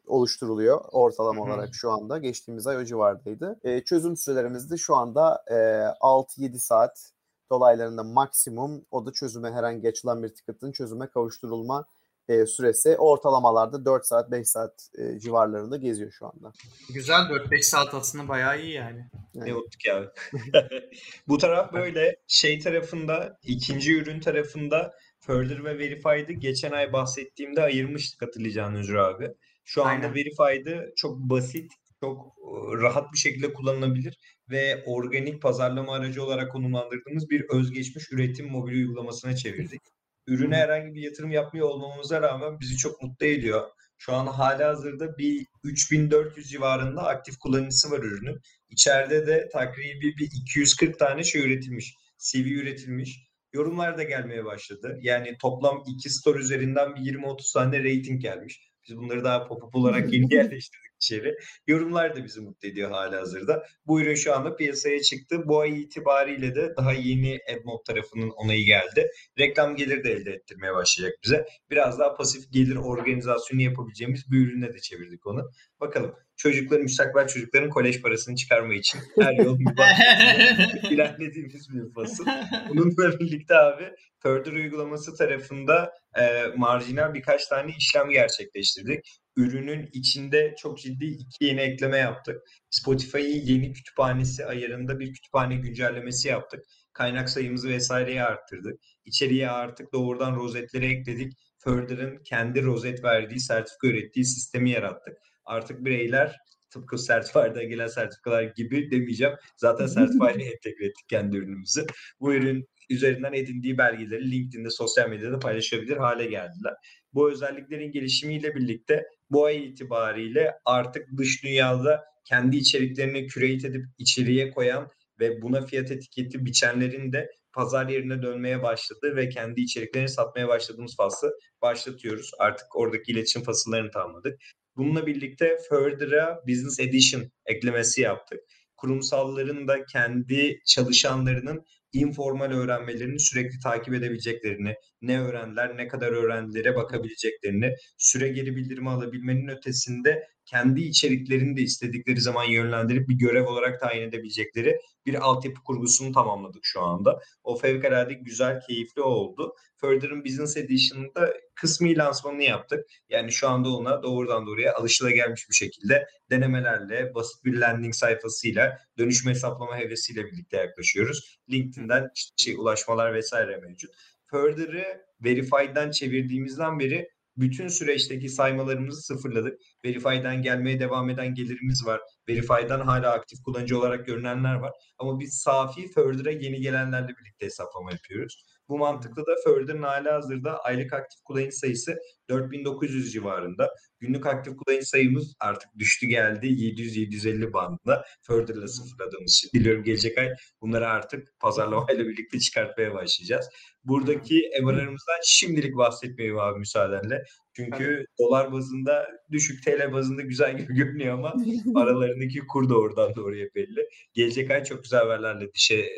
oluşturuluyor ortalama olarak şu anda. Geçtiğimiz ay o civardaydı. E, çözüm sürelerimiz de şu anda e, 6-7 saat dolaylarında maksimum o da çözüme herhangi açılan bir ticket'ın çözüme kavuşturulma e, süresi ortalamalarda 4 saat 5 saat e, civarlarında geziyor şu anda. Güzel 4-5 saat aslında bayağı iyi yani. Ne unuttuk ya. Bu taraf böyle şey tarafında ikinci ürün tarafında Further ve Verified'ı geçen ay bahsettiğimde ayırmıştık hatırlayacağın Özür abi. Şu anda Aynen. Verified'ı çok basit, çok e, rahat bir şekilde kullanılabilir ve organik pazarlama aracı olarak konumlandırdığımız bir özgeçmiş üretim mobil uygulamasına çevirdik. Ürüne herhangi bir yatırım yapmıyor olmamıza rağmen bizi çok mutlu ediyor. Şu an hala hazırda bir 3400 civarında aktif kullanıcısı var ürünün. İçeride de takribi bir 240 tane şey üretilmiş. CV üretilmiş. Yorumlar da gelmeye başladı. Yani toplam iki store üzerinden bir 20-30 tane rating gelmiş. Biz bunları daha pop-up olarak yeni yerleştirdik içeri. Yorumlar da bizi mutlu ediyor hala hazırda. Bu ürün şu anda piyasaya çıktı. Bu ay itibariyle de daha yeni AdMob tarafının onayı geldi. Reklam gelir de elde ettirmeye başlayacak bize. Biraz daha pasif gelir organizasyonu yapabileceğimiz bir ürüne de çevirdik onu. Bakalım çocukların, müstakbel çocukların kolej parasını çıkarma için her yol mübah ilerlediğimiz bir fasıl. Bununla birlikte abi Further uygulaması tarafında e, marjinal birkaç tane işlem gerçekleştirdik. Ürünün içinde çok ciddi iki yeni ekleme yaptık. Spotify'ın yeni kütüphanesi ayarında bir kütüphane güncellemesi yaptık. Kaynak sayımızı vesaireyi arttırdık. İçeriye artık doğrudan rozetleri ekledik. Further'ın kendi rozet verdiği, sertifika ürettiği sistemi yarattık. Artık bireyler tıpkı Certify'da gelen sertifikalar gibi demeyeceğim. Zaten Certify'le entegre ettik kendi ürünümüzü. Bu ürün üzerinden edindiği belgeleri LinkedIn'de, sosyal medyada paylaşabilir hale geldiler. Bu özelliklerin gelişimiyle birlikte bu ay itibariyle artık dış dünyada kendi içeriklerini curate edip içeriye koyan ve buna fiyat etiketi biçenlerin de pazar yerine dönmeye başladı ve kendi içeriklerini satmaya başladığımız faslı başlatıyoruz. Artık oradaki iletişim fasıllarını tamamladık. Bununla birlikte Further'a Business Edition eklemesi yaptık. Kurumsalların da kendi çalışanlarının informal öğrenmelerini sürekli takip edebileceklerini, ne öğrendiler, ne kadar öğrendilere bakabileceklerini, süre geri bildirimi alabilmenin ötesinde kendi içeriklerini de istedikleri zaman yönlendirip bir görev olarak tayin edebilecekleri bir altyapı kurgusunu tamamladık şu anda. O fevkalade güzel, keyifli oldu. Further'ın Business Edition'da kısmi lansmanını yaptık. Yani şu anda ona doğrudan doğruya alışılagelmiş bir şekilde denemelerle, basit bir landing sayfasıyla, dönüşme hesaplama hevesiyle birlikte yaklaşıyoruz. LinkedIn'den işte şey, ulaşmalar vesaire mevcut. Further'ı Verified'den çevirdiğimizden beri bütün süreçteki saymalarımızı sıfırladık. Verify'den gelmeye devam eden gelirimiz var. Verify'den hala aktif kullanıcı olarak görünenler var. Ama biz safi Further'a yeni gelenlerle birlikte hesaplama yapıyoruz. Bu mantıklı da Further'ın hala hazırda aylık aktif kullanıcı sayısı 4900 civarında. Günlük aktif kullanıcı sayımız artık düştü geldi 700-750 bandında. Further'la sıfırladığımız için. Diliyorum gelecek ay bunları artık pazarlamayla birlikte çıkartmaya başlayacağız. Buradaki MRR'ımızdan şimdilik bahsetmeyeyim abi müsaadenle. Çünkü evet. dolar bazında düşük TL bazında güzel gibi görünüyor ama aralarındaki kur da oradan doğruya belli. Gelecek ay çok güzel haberlerle dişe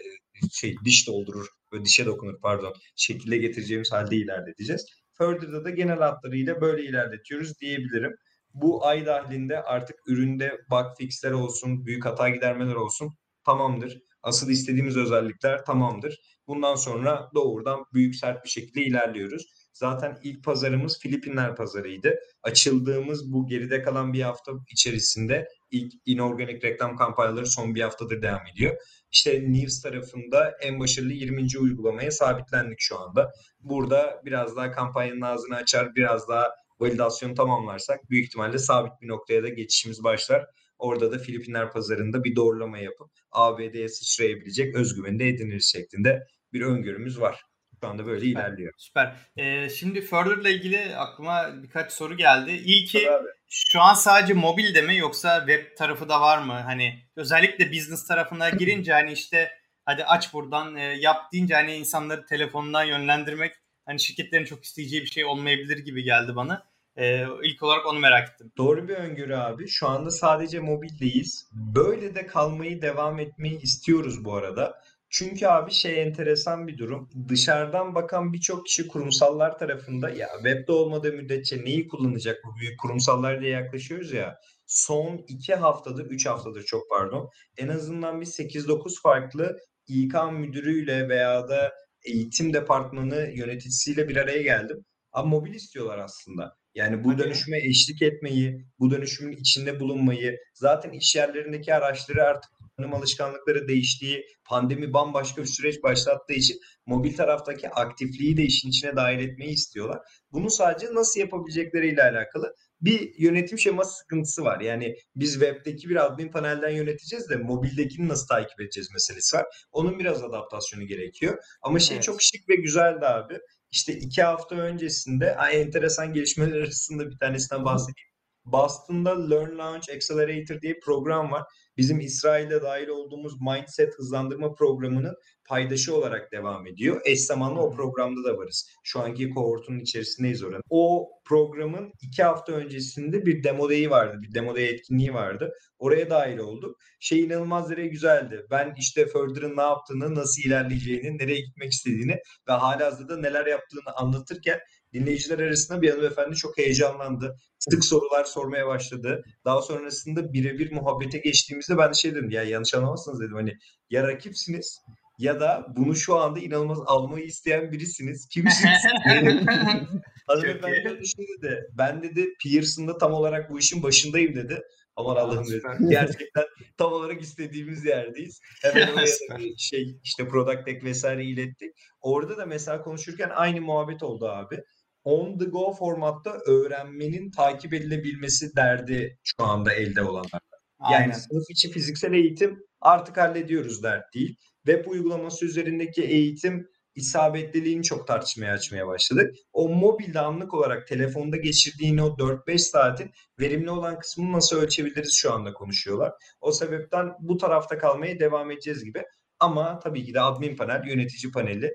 şey diş doldurur ve dişe dokunur pardon şekilde getireceğimiz halde ilerleteceğiz. Further'da da genel hatlarıyla böyle ilerletiyoruz diyebilirim. Bu ay dahilinde artık üründe bug fixler olsun, büyük hata gidermeler olsun tamamdır. Asıl istediğimiz özellikler tamamdır. Bundan sonra doğrudan büyük sert bir şekilde ilerliyoruz. Zaten ilk pazarımız Filipinler pazarıydı. Açıldığımız bu geride kalan bir hafta içerisinde ilk inorganik reklam kampanyaları son bir haftadır devam ediyor. İşte News tarafında en başarılı 20. uygulamaya sabitlendik şu anda. Burada biraz daha kampanyanın ağzını açar, biraz daha validasyon tamamlarsak büyük ihtimalle sabit bir noktaya da geçişimiz başlar. Orada da Filipinler pazarında bir doğrulama yapıp ABD'ye sıçrayabilecek özgüveni de ediniriz şeklinde bir öngörümüz var. Şu anda böyle süper, ilerliyor. Süper. Ee, şimdi Further ile ilgili aklıma birkaç soru geldi. İlki şu an sadece mobilde mi yoksa web tarafı da var mı? Hani özellikle business tarafına girince hani işte hadi aç buradan e, yap deyince hani insanları telefonundan yönlendirmek hani şirketlerin çok isteyeceği bir şey olmayabilir gibi geldi bana. Ee, ilk olarak onu merak ettim. Doğru bir öngörü abi. Şu anda sadece mobildeyiz. Böyle de kalmayı devam etmeyi istiyoruz bu arada. Çünkü abi şey enteresan bir durum. Dışarıdan bakan birçok kişi kurumsallar tarafında ya webde olmadığı müddetçe neyi kullanacak bu büyük kurumsallar diye yaklaşıyoruz ya. Son iki haftadır, üç haftadır çok pardon. En azından bir 8-9 farklı İK müdürüyle veya da eğitim departmanı yöneticisiyle bir araya geldim. Ama mobil istiyorlar aslında. Yani bu dönüşüme eşlik etmeyi, bu dönüşümün içinde bulunmayı, zaten iş yerlerindeki araçları artık kullanım alışkanlıkları değiştiği, pandemi bambaşka bir süreç başlattığı için mobil taraftaki aktifliği de işin içine dahil etmeyi istiyorlar. Bunu sadece nasıl yapabilecekleriyle alakalı bir yönetim şeması sıkıntısı var. Yani biz webdeki bir admin panelden yöneteceğiz de mobildekini nasıl takip edeceğiz meselesi var. Onun biraz adaptasyonu gerekiyor. Ama şey evet. çok şık ve güzeldi abi. İşte iki hafta öncesinde enteresan gelişmeler arasında bir tanesinden bahsedeyim. Boston'da Learn Launch Accelerator diye bir program var. Bizim İsrail'de dahil olduğumuz Mindset hızlandırma programının paydaşı olarak devam ediyor. Eş zamanlı o programda da varız. Şu anki kohortunun içerisindeyiz oranın. O programın iki hafta öncesinde bir demo day vardı. Bir demo day etkinliği vardı. Oraya dahil olduk. Şey inanılmaz derece güzeldi. Ben işte Further'ın ne yaptığını, nasıl ilerleyeceğini, nereye gitmek istediğini ve halihazırda neler yaptığını anlatırken dinleyiciler arasında bir hanımefendi çok heyecanlandı. Sık sorular sormaya başladı. Daha sonrasında birebir muhabbete geçtiğimizde ben de şey dedim ya yanlış anlamazsınız dedim hani ya rakipsiniz ya da bunu şu anda inanılmaz almayı isteyen birisiniz. Kimsiniz? Hanımefendi düşündü de ben dedi Pearson'da tam olarak bu işin başındayım dedi. Aman Allah'ım dedi. Gerçekten tam olarak istediğimiz yerdeyiz. Hemen oraya bir şey işte product tech vesaire ilettik. Orada da mesela konuşurken aynı muhabbet oldu abi on the go formatta öğrenmenin takip edilebilmesi derdi şu anda elde olanlar. Yani Aynen. sınıf içi fiziksel eğitim artık hallediyoruz dert değil. Web uygulaması üzerindeki eğitim isabetliliğini çok tartışmaya açmaya başladık. O mobilde anlık olarak telefonda geçirdiğin o 4-5 saatin verimli olan kısmını nasıl ölçebiliriz şu anda konuşuyorlar. O sebepten bu tarafta kalmaya devam edeceğiz gibi. Ama tabii ki de admin panel, yönetici paneli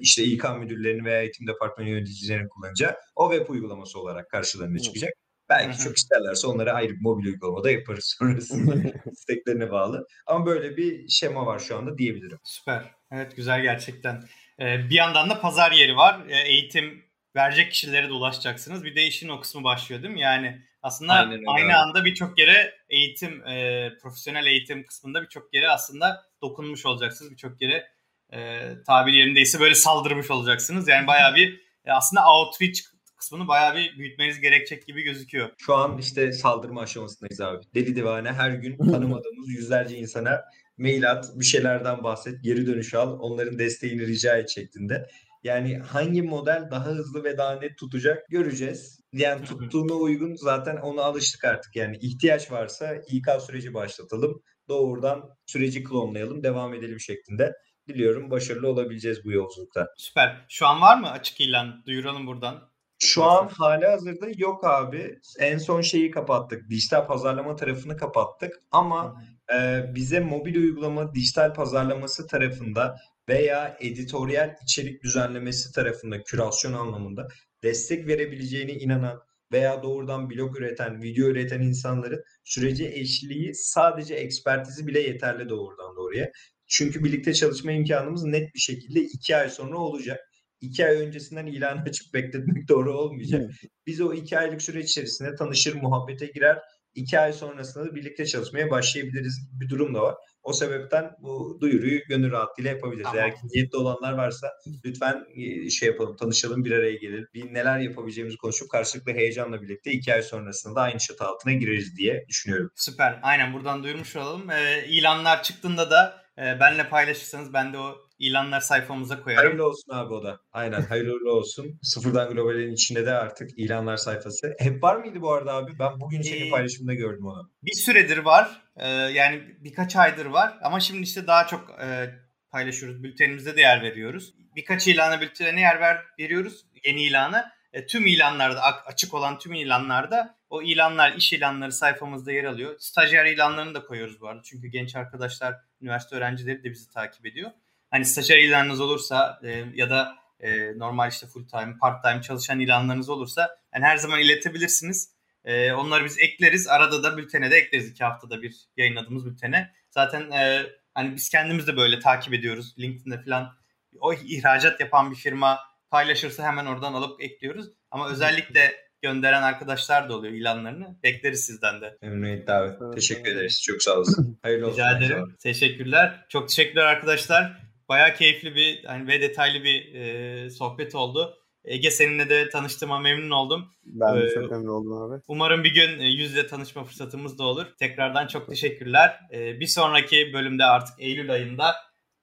işte İK müdürlerini veya eğitim departmanı yöneticilerini kullanacağı o web uygulaması olarak karşılarına çıkacak. Belki çok isterlerse onları ayrı bir mobil uygulamada yaparız sonrasında isteklerine bağlı. Ama böyle bir şema var şu anda diyebilirim. Süper. Evet güzel gerçekten. Ee, bir yandan da pazar yeri var. Ee, eğitim verecek kişilere de ulaşacaksınız. Bir de işin o kısmı başlıyor değil mi? Yani aslında aynı anda birçok yere eğitim, e, profesyonel eğitim kısmında birçok yere aslında dokunmuş olacaksınız. Birçok yere e, tabir yerindeyse böyle saldırmış olacaksınız. Yani bayağı bir e, aslında outreach kısmını bayağı bir büyütmeniz gerekecek gibi gözüküyor. Şu an işte saldırma aşamasındayız abi. Deli divane her gün tanımadığımız yüzlerce insana mail at, bir şeylerden bahset, geri dönüş al, onların desteğini rica et şeklinde. Yani hangi model daha hızlı ve daha net tutacak göreceğiz. Yani tuttuğuna uygun zaten ona alıştık artık. Yani ihtiyaç varsa İK süreci başlatalım. Doğrudan süreci klonlayalım, devam edelim şeklinde diliyorum başarılı olabileceğiz bu yolculukta. Süper. Şu an var mı açık ilan? Duyuralım buradan. Şu Nasıl? an hali hazırda yok abi. En son şeyi kapattık. Dijital pazarlama tarafını kapattık. Ama e, bize mobil uygulama dijital pazarlaması tarafında veya editoryal içerik düzenlemesi tarafında kürasyon anlamında destek verebileceğine inanan veya doğrudan blog üreten, video üreten insanların sürece eşliği sadece ekspertizi bile yeterli doğrudan doğruya. Çünkü birlikte çalışma imkanımız net bir şekilde iki ay sonra olacak. İki ay öncesinden ilan açıp bekletmek doğru olmayacak. Biz o iki aylık süreç içerisinde tanışır, muhabbete girer. İki ay sonrasında da birlikte çalışmaya başlayabiliriz bir durum da var. O sebepten bu duyuruyu gönül rahatlığıyla yapabiliriz. Tamam. Eğer ki niyetli olanlar varsa lütfen e, şey yapalım, tanışalım, bir araya gelelim. Bir neler yapabileceğimizi konuşup karşılıklı heyecanla birlikte iki ay sonrasında da aynı çatı altına gireriz diye düşünüyorum. Süper. Aynen buradan duyurmuş olalım. Ee, ilanlar çıktığında da e, benle paylaşırsanız ben de o ilanlar sayfamıza koyarım. Hayırlı olsun abi o da. Aynen hayırlı olsun. Sıfırdan Global'in içinde de artık ilanlar sayfası. Hep var mıydı bu arada abi? Ben bugün senin ee, paylaşımında gördüm onu. Bir süredir var. Ee, yani birkaç aydır var. Ama şimdi işte daha çok e, paylaşıyoruz. Bültenimizde de yer veriyoruz. Birkaç ilana bültene yer ver, veriyoruz. Yeni ilanı. E, tüm ilanlarda açık olan tüm ilanlarda o ilanlar iş ilanları sayfamızda yer alıyor. Stajyer ilanlarını da koyuyoruz bu arada. Çünkü genç arkadaşlar, üniversite öğrencileri de bizi takip ediyor. Hani stajyer ilanınız olursa e, ya da e, normal işte full time, part time çalışan ilanlarınız olursa yani her zaman iletebilirsiniz. E, onları biz ekleriz. Arada da bültene de ekleriz. iki haftada bir yayınladığımız bültene. Zaten e, hani biz kendimiz de böyle takip ediyoruz. LinkedIn'de falan o ihracat yapan bir firma paylaşırsa hemen oradan alıp ekliyoruz. Ama özellikle gönderen arkadaşlar da oluyor ilanlarını. Bekleriz sizden de. Memnuniyetle abi. Evet, Teşekkür ederiz. Çok sağ olasın. Hayırlı olsun. Rica ederim. Teşekkürler. Çok teşekkürler arkadaşlar. Bayağı keyifli bir hani ve detaylı bir e, sohbet oldu. Ege seninle de tanıştığıma memnun oldum. Ben de Ee, çok memnun oldum abi. Umarım bir gün e, yüzle tanışma fırsatımız da olur. Tekrardan çok teşekkürler. E, Bir sonraki bölümde artık Eylül ayında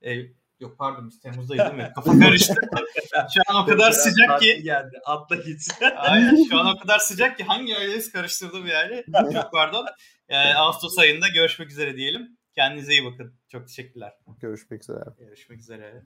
e, yok pardon biz Temmuz'dayız değil mi? Kafa karıştı. Şu an o kadar sıcak ki geldi. Atla git. Aynen şu an o kadar sıcak ki hangi aydayız karıştırdım yani. Çok pardon. E, Ağustos ayında görüşmek üzere diyelim. Kendinize iyi bakın. Çok teşekkürler. Görüşmek üzere. Görüşmek üzere.